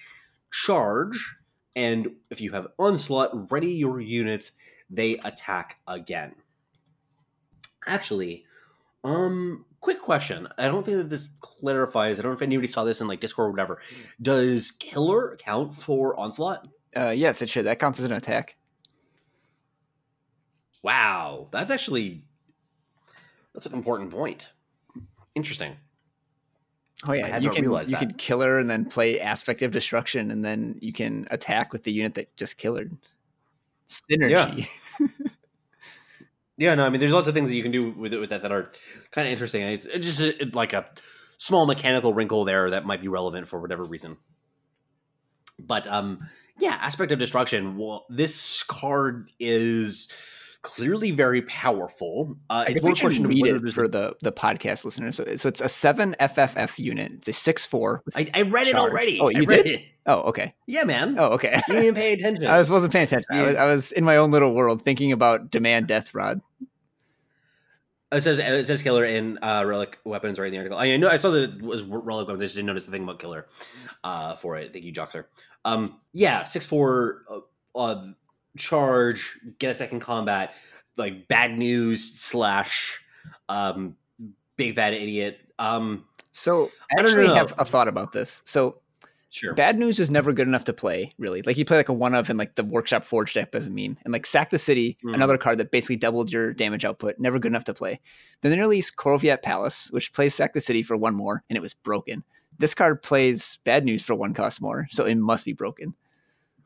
charge, and if you have onslaught, ready your units. They attack again. Actually, um, quick question. I don't think that this clarifies. I don't know if anybody saw this in like Discord or whatever. Does killer count for onslaught? Uh, yes, it should. That counts as an attack. Wow, that's actually that's an important point. Interesting. Oh I yeah, had you can you that. can kill her and then play aspect of destruction, and then you can attack with the unit that just killed her. Synergy. Yeah, no, I mean, there's lots of things that you can do with it with that that are kind of interesting. It's, just uh, like a small mechanical wrinkle there that might be relevant for whatever reason. But um, yeah, aspect of destruction. Well, this card is clearly very powerful. Uh, it's more we a question read it for the the podcast listeners. So, so it's a seven FFF unit. It's a six four. I, I read it Charge. already. Oh, you read did? It. Oh, okay. Yeah, man. Oh, okay. You didn't even pay attention. I was, wasn't paying attention. I, was, I was in my own little world thinking about demand death rod. It says it says killer in uh, relic weapons right in the article. I know I saw that it was relic weapons. I just didn't notice the thing about killer uh, for it. Thank you, Joxer. Um, yeah, six four uh, uh, charge, get a second combat, like bad news slash um, big fat idiot. Um, So I I don't actually know. have a thought about this. So sure. Bad News was never good enough to play, really. Like you play like a one of in like the Workshop Forge deck as a meme, and like Sack the City, Mhm. another card that basically doubled your damage output, never good enough to play. Then they released Korovyat Palace, which plays Sack the City for one more, and it was broken. This card plays Bad News for one cost more, so it must be broken.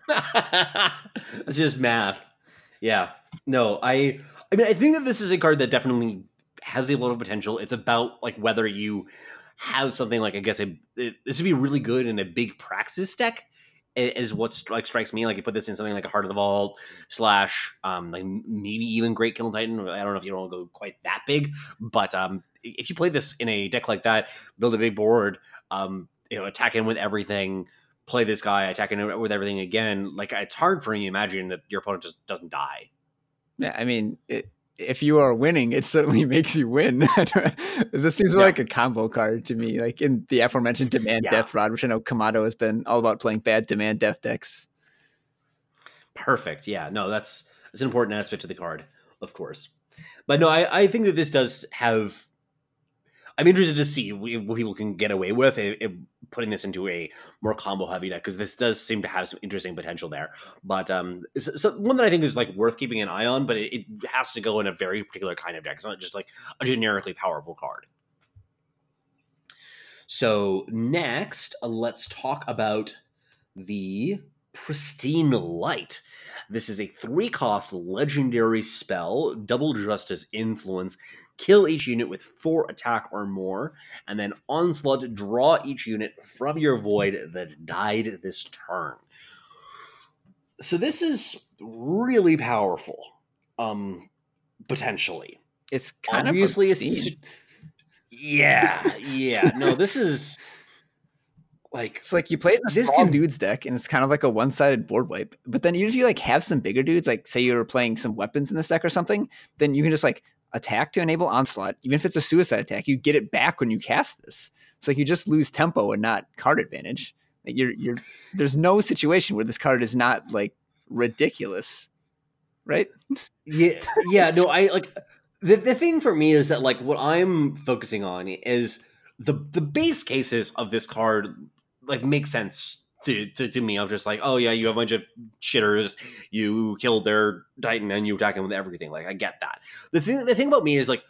it's just math. Yeah. No, I I mean I think that this is a card that definitely has a lot of potential. It's about like whether you have something like I guess a, it, this would be really good in a big praxis deck is what like strikes me like you put this in something like a heart of the vault slash um like maybe even great kill titan i don't know if you don't want to go quite that big but um if you play this in a deck like that build a big board um you know attack in with everything play this guy attack in with everything again like it's hard for me to imagine that your opponent just doesn't die Yeah, I mean, it, if you are winning, it certainly makes you win. this seems Yeah. like a combo card to me, like in the aforementioned Demand Yeah. Death Rod, which I know Kamado has been all about playing bad Demand Death decks. Perfect. Yeah. No, that's that's an important aspect to the card, of course. But no, I, I think that this does have. I'm interested to see what people can get away with if, if putting this into a more combo heavy deck because this does seem to have some interesting potential there. But um, so, so one that I think is like worth keeping an eye on, but it, it has to go in a very particular kind of deck. It's not just like a generically powerful card. So next, uh, let's talk about the Pristine Light. This is a three cost legendary spell, double justice influence. Kill each unit with four attack or more, and then onslaught, draw each unit from your void that died this turn. So this is really powerful, um, potentially. It's kind Obviously, of it's obscene. yeah, yeah. No, this is like It's like you play This small dudes deck, and it's kind of like a one-sided board wipe. But then even if you like have some bigger dudes, like say you're playing some weapons in this deck or something, then you can just like attack to enable onslaught. Even if it's a suicide attack, you get it back when you cast this. It's like you just lose tempo and not card advantage. Like you're you're there's no situation where this card is not like ridiculous, right? yeah yeah no i like the, the thing for me is that like what i'm focusing on is the the base cases of this card like makes sense to, to, to me i'm just like oh yeah you have a bunch of shitters you killed their titan and you attack them with everything like i get that the thing the thing about me is like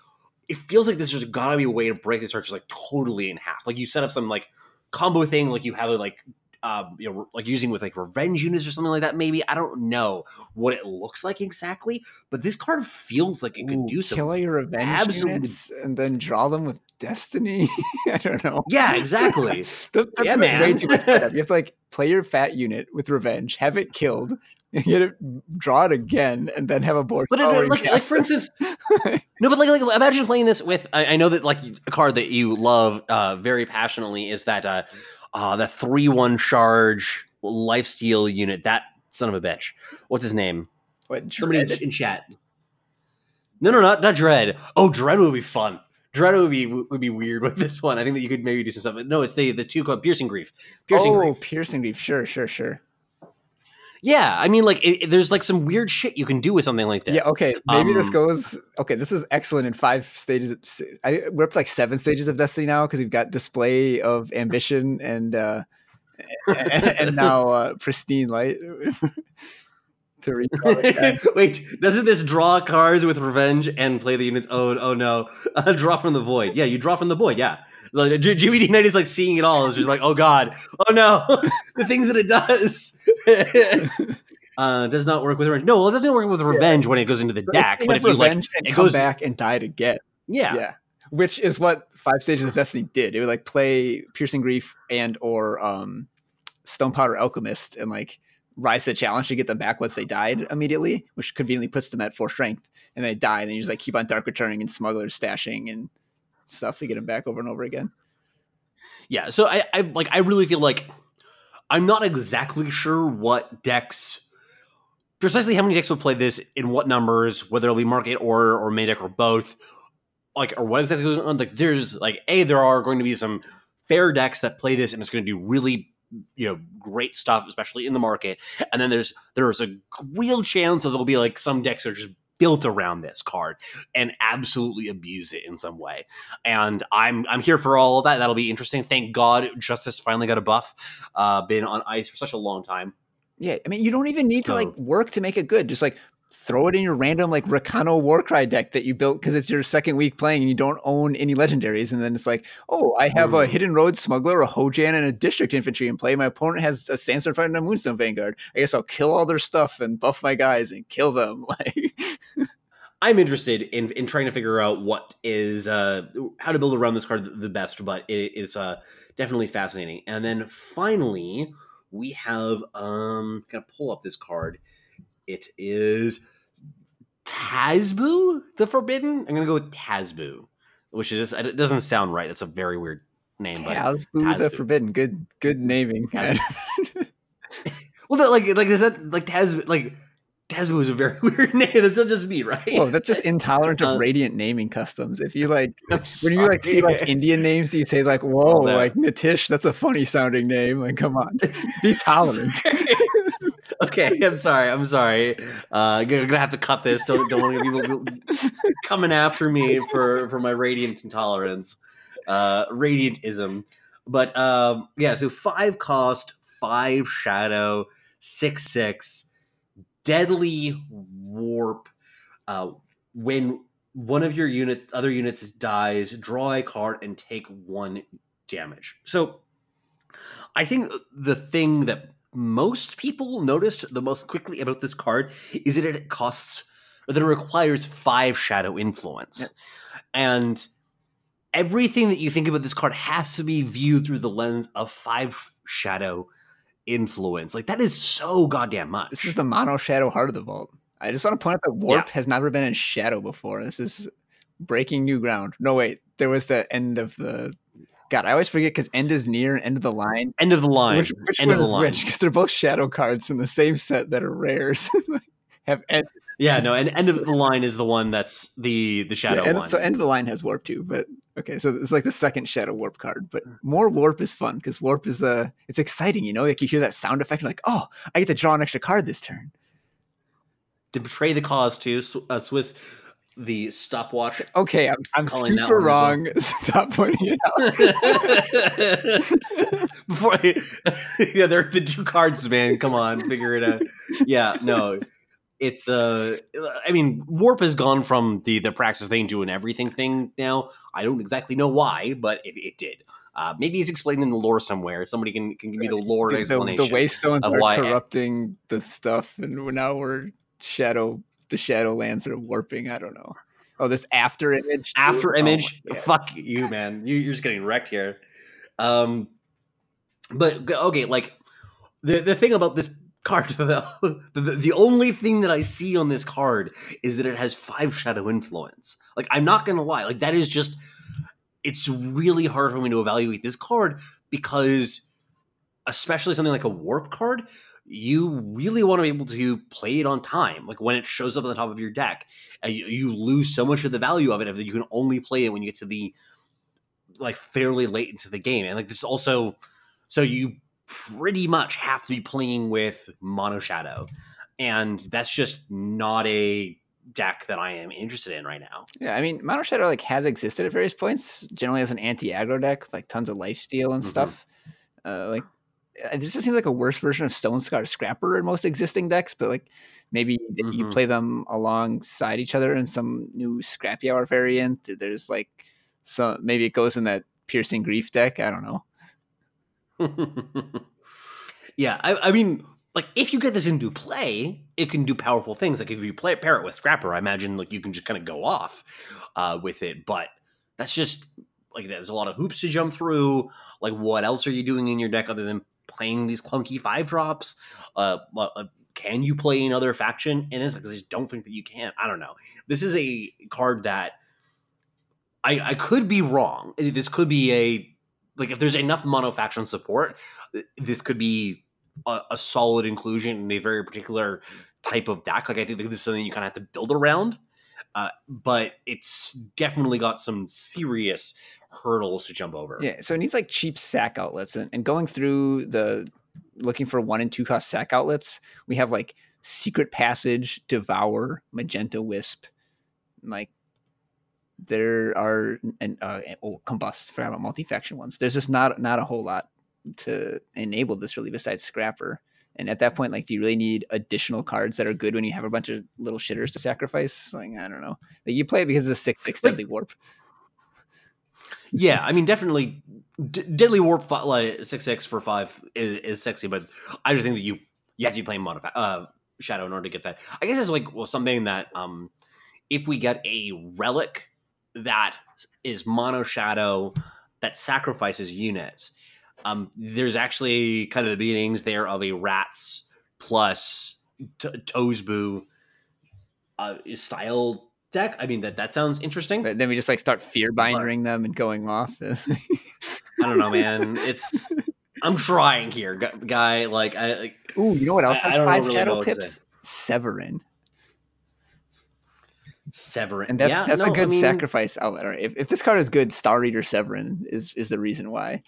it feels like this there's gotta be a way to break this card like totally in half like you set up some like combo thing like you have a like um, you know, like using with like revenge units or something like that. Maybe I don't know what it looks like exactly, but this card feels like it could Ooh, do some. kill all your revenge absolute- units and then draw them with destiny. I don't know. Yeah, exactly. That, that's Yeah, like way man. too much setup. You have to like play your fat unit with revenge, have it killed, get it, draw it again, and then have a board. But it, like, like for instance, no, but like, like imagine playing this with. I, I know that like a card that you love uh, very passionately is that uh, uh, that three one charge lifesteal unit. That son of a bitch. What's his name? What, Somebody Dread? in chat. No, no, not not Dread. Oh, Dread would be fun. Dread would be would be weird with this one. I think that you could maybe do some stuff. No, it's the the two called Piercing Grief. Piercing oh, Grief. piercing grief. Sure, sure, sure. Yeah, I mean, like it, it- there's like some weird shit you can do with something like this. Yeah, okay. Maybe this Um, goes. Okay, this is excellent in five stages. I, we're up to like seven stages of Destiny now because we've got display of ambition and uh, and, and now uh, pristine light to recall. Wait, doesn't this draw cards with revenge and play the units? Oh, oh no, uh, draw from the void. Yeah, you draw from the void. Yeah, like, G- GBD Knight is like seeing it all. It's just like, oh god, oh no, the things that it does. uh, does not work with revenge. No, well, it doesn't work with revenge when it goes into the So deck. But if you like, it goes back and die to get. yeah, yeah which is what five stages of destiny did it would like play piercing grief and or um stone powder alchemist and like rise to the challenge to get them back once they died immediately which conveniently puts them at four strength and they die and then you just like keep on dark returning and smugglers stashing and stuff to get them back over and over again Yeah, so I, I like I really feel like I'm not exactly sure what decks precisely how many decks will play this in what numbers, whether it'll be market or or main deck or both. Like or what exactly going on. Like there's like A, there are going to be some fair decks that play this and it's going to do really you know great stuff, especially in the market. And then there's there's a real chance that there'll be like some decks that are just built around this card and absolutely abuse it in some way. And I'm I'm here for all of that. That'll be interesting. Thank God Justice finally got a buff. Uh, been on ice for such a long time. Yeah, I mean, you don't even need So- to like work to make it good. Just like throw it in your random like Rakano Warcry deck that you built because it's your second week playing and you don't own any legendaries. And then it's like, oh, I have a Mhm. Hidden Road Smuggler, a Hojan, and a District Infantry in play. My opponent has a Sandstorm Fighter and a Moonstone Vanguard. I guess I'll kill all their stuff and buff my guys and kill them. Like, I'm interested in in trying to figure out what is uh how to build around this card the best, but it is uh definitely fascinating. And then finally we have um gonna pull up this card. It is Tazbu the Forbidden. I'm gonna go with Tazbu, which is it doesn't sound right. That's a very weird name, but Tazbu the Forbidden. Good, good naming. well, like like is that like Tazbu like Tazbu is a very weird name. That's not just me, right? Whoa, that's just intolerant of Uh, radiant naming customs. If you like, I'm when you like see like. Indian names, you say like, "Whoa, like Nitish, that's a funny sounding name." Like, come on, be tolerant. okay, I'm sorry. I'm sorry. Uh, I'm gonna have to cut this. Don't don't want to get people coming after me for for my radiant intolerance, uh, radiantism. But um, yeah, so five cost, five shadow, six six, deadly warp. Uh, when one of your unit other units dies, draw a card and take one damage. So I think the thing that most people noticed the most quickly about this card is that it costs or that it requires five shadow influence. And everything that you think about this card has to be viewed through the lens of five shadow influence. Like that is so goddamn much. This is the mono shadow heart of the vault. I just want to point out that warp has never been in shadow before. This is breaking new ground. No, wait, there was the end of the. God, I always forget because end is near, end of the line. end of the line. Which, which end of the is line. Because they're both shadow cards from the same set that are rares. Have end, Yeah, no, and end of the line is the one that's the the shadow yeah, end, one. so end of the line has warp too. But okay, so it's like the second shadow warp card. But more warp is fun because warp is uh it's exciting. You know, like you hear that sound effect, you're like, oh, I get to draw an extra card this turn. to betray the cause too. Uh, Swiss, the stopwatch. Okay, I'm, I'm super wrong. well. Stop pointing it out. Before, yeah, they're the two cards, man. Come on, figure it out. Yeah, no, it's uh, I mean, warp has gone from the the praxis thing to an everything thing now. I don't exactly know why, but it, it did. Uh, maybe it's explained in the lore somewhere. Somebody can, can give me the lore the, the, explanation. the waystones of are why- corrupting the stuff, and we're, now we're shadow. The Shadowlands are warping. I don't know. Oh, this after image. after Oh image God. fuck you man you, you're just getting wrecked here um but okay like the the thing about this card the, the the only thing that i see on this card is that it has five shadow influence. Like i'm not gonna lie like that is just it's really hard for me to evaluate this card because especially something like a warp card you really want to be able to play it on time. Like when it shows up on the top of your deck you, you lose so much of the value of it if you can only play it when you get to the like fairly late into the game. And like this also so you pretty much have to be playing with mono shadow and that's just not a deck that i am interested in right now Yeah, I mean, Mono Shadow like has existed at various points, generally as an anti-aggro deck, with, like tons of life steal and Mhm. stuff. Uh, like uh, this just seems like a worse version of Stone Scar Scrapper in most existing decks, but like maybe th- you play them alongside each other in some new Scrappy Hour variant. There's like so maybe it goes in that Piercing Grief deck. I don't know. yeah, I, I mean, like if you get this into play, it can do powerful things. Like if you play pair it with Scrapper, I imagine like you can just kind of go off uh, with it. But that's just like there's a lot of hoops to jump through. Like what else are you doing in your deck other than playing these clunky five drops? Uh, uh, can you play another faction in this? Because I just don't think that you can. I don't know. This is a card that I, I could be wrong. This could be a like if there's enough mono faction support, this could be a, a solid inclusion in a very particular type of deck. Like I think this is something you kind of have to build around. uh, but it's definitely got some serious hurdles to jump over. Yeah, so it needs like cheap sack outlets, and, and going through the looking for one and two cost sack outlets, we have like Secret Passage, Devour, Magenta Wisp, like there are and uh, oh, combust. Forgot about multi-faction ones. There's just not not a whole lot to enable this really besides Scrapper. And at that point, like, do you really need additional cards that are good when you have a bunch of little shitters to sacrifice? Like, I don't know. Like, you play it because of the six six deadly warp. Yeah, I mean, definitely, D- deadly warp fi- like six six for five is, is sexy, but I just think that you you have to be playing modif- uh, shadow in order to get that. I guess it's like well something that um if we get a relic that is mono shadow that sacrifices units, um, there's actually kind of the beginnings there of a rats plus t- uh, style deck. I mean that that sounds interesting. But then we just like start fear binding them and going off. I don't know, man. It's I'm trying here, guy. Like I like, Ooh, you know what else I- I has don't five really shadow pips? Severin. Severin, And that's Yeah, that's no, a good I mean, sacrifice outlet. If, if this card is good, Star Reader Severin is is the reason why.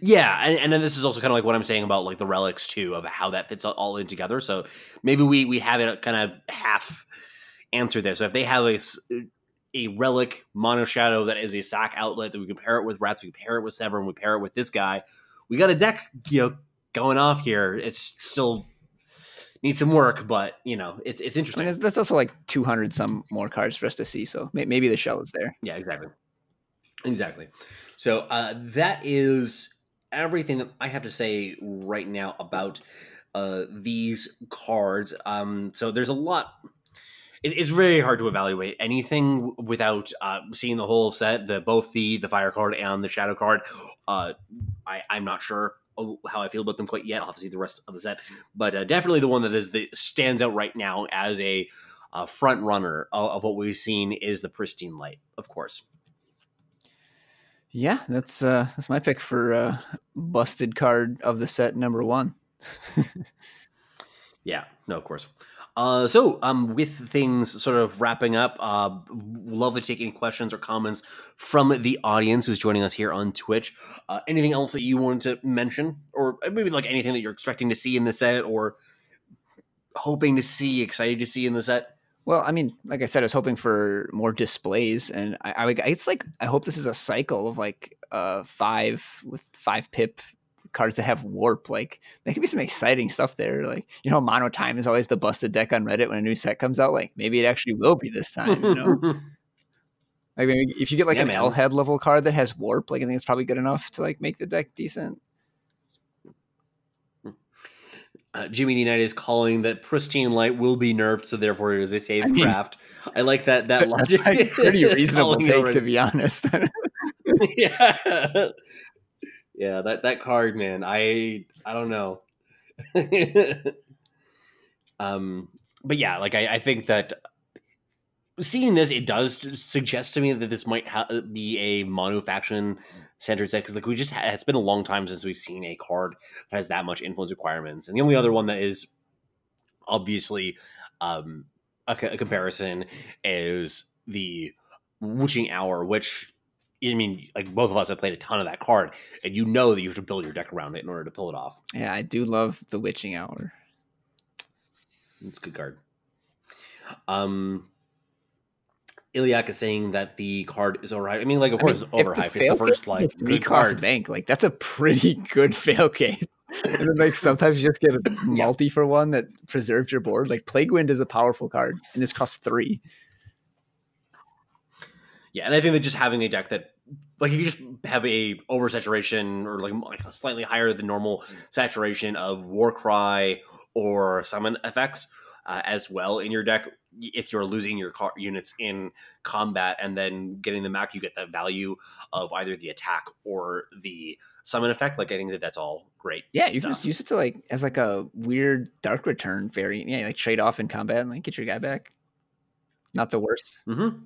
Yeah, and, and then this is also kind of like what I'm saying about like the relics too, of how that fits all- in together. So maybe we we have it kind of half answer this. So if they have a a relic mono shadow that is a sack outlet that we can pair it with rats, we can pair it with Severin, we pair it with this guy. We got a deck, you know, going off here. It's still needs some work, but you know, it's it's I interesting. mean, there's, there's also like 200 some more cards for us to see. So maybe the shell is there. Yeah, exactly. Exactly. So uh, that is everything that I have to say right now about uh, these cards. Um, so there's a lot. It, it's very hard to evaluate anything without uh, seeing the whole set. The both the the fire card and the shadow card. Uh, I, I'm not sure how I feel about them quite yet. I'll have to see the rest of the set, but uh, definitely the one that is the stands out right now as a uh, front runner of, of what we've seen is the pristine light, of course. Yeah, that's uh that's my pick for uh busted card of the set number one. Yeah, no, of course. Uh, so, um, with things sort of wrapping up, uh, love to take any questions or comments from the audience who's joining us here on Twitch. Uh, anything else that you wanted to mention, or maybe like anything that you're expecting to see in the set, or hoping to see, excited to see in the set? Well, I mean, like I said, I was hoping for more displays, and I, I it's like I hope this is a cycle of like uh five with five pip cards that have warp. Like there could be some exciting stuff there. Like you know, mono time is always the busted deck on Reddit when a new set comes out. Like maybe it actually will be this time. You know, like maybe if you get like Yeah, an. L head level card that has warp, like I think it's probably good enough to like make the deck decent. uh, Jimmy D Knight is calling that pristine light will be nerfed, so therefore it is a safe I mean- craft. I like that. That That's logic. pretty reasonable take, to be honest. yeah yeah that that card man i i don't know. Um but yeah like i i think that seeing this it does suggest to me that this might ha- be a mono faction centered set because like we just ha- it's been a long time since we've seen a card that has that much influence requirements and the only other one that is obviously um a, a comparison is the witching hour which I mean, like both of us have played a ton of that card, and you know that you have to build your deck around it in order to pull it off. yeah, I do love the witching hour. It's a good card. Um, Iliak is saying that the card is overhyped. I mean, like, of I course, mean, it's if the overhyped. It's the first like three cost card. bank. Like that's a pretty good fail case. and then, like sometimes you just get a multi for one that preserves your board. Like Plague Wind is a powerful card, and this costs three. Yeah, and I think that just having a deck that, like, if you just have a oversaturation or like, like a slightly higher than normal saturation of Warcry or summon effects uh, as well in your deck, if you're losing your car- units in combat and then getting them back, you get the value of either the attack or the summon effect. Like, I think that that's all great. Yeah, you can just use it to like as like a weird dark return variant. Yeah, like trade off in combat and like get your guy back. Not the worst. Mm-hmm.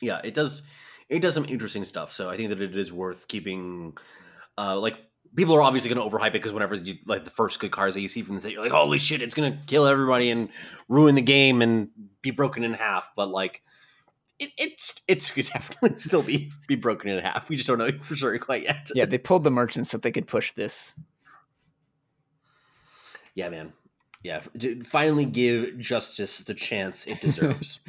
Yeah, it does. It does some interesting stuff. So I think that it is worth keeping. Uh, like people are obviously going to overhype it because whenever you like the first good cars that you see from the set, you're like, holy shit, it's going to kill everybody and ruin the game and be broken in half. But like, it, it's it's could definitely still be be broken in half. We just don't know for sure quite yet. Yeah, they pulled the merchants so they could push this. Yeah, man. Yeah, finally give justice the chance it deserves.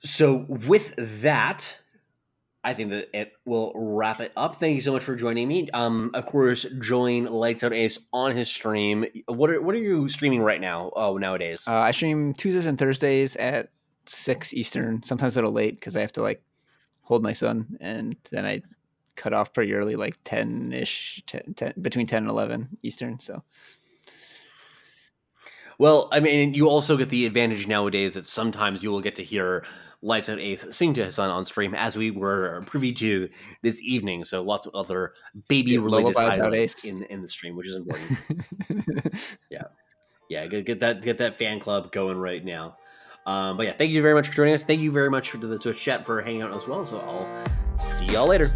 So with that, I think that it will wrap it up. Thank you so much for joining me. Um, of course, join Lights Out Ace on his stream. What are what are you streaming right now? Oh, nowadays, uh, I stream Tuesdays and Thursdays at six Eastern. Sometimes a little late because I have to like hold my son, and then I cut off pretty early, like ten ish, 10, 10, between ten and eleven Eastern. So well, I mean, you also get the advantage nowadays that sometimes you will get to hear Lights Out Ace sing to his son on stream, as we were privy to this evening. So lots of other baby related highlights in in the stream, which is important. yeah, yeah, get, get that get that fan club going right now. Um, but yeah, thank you very much for joining us. Thank you very much to the Twitch chat for hanging out as well. So I'll see y'all later.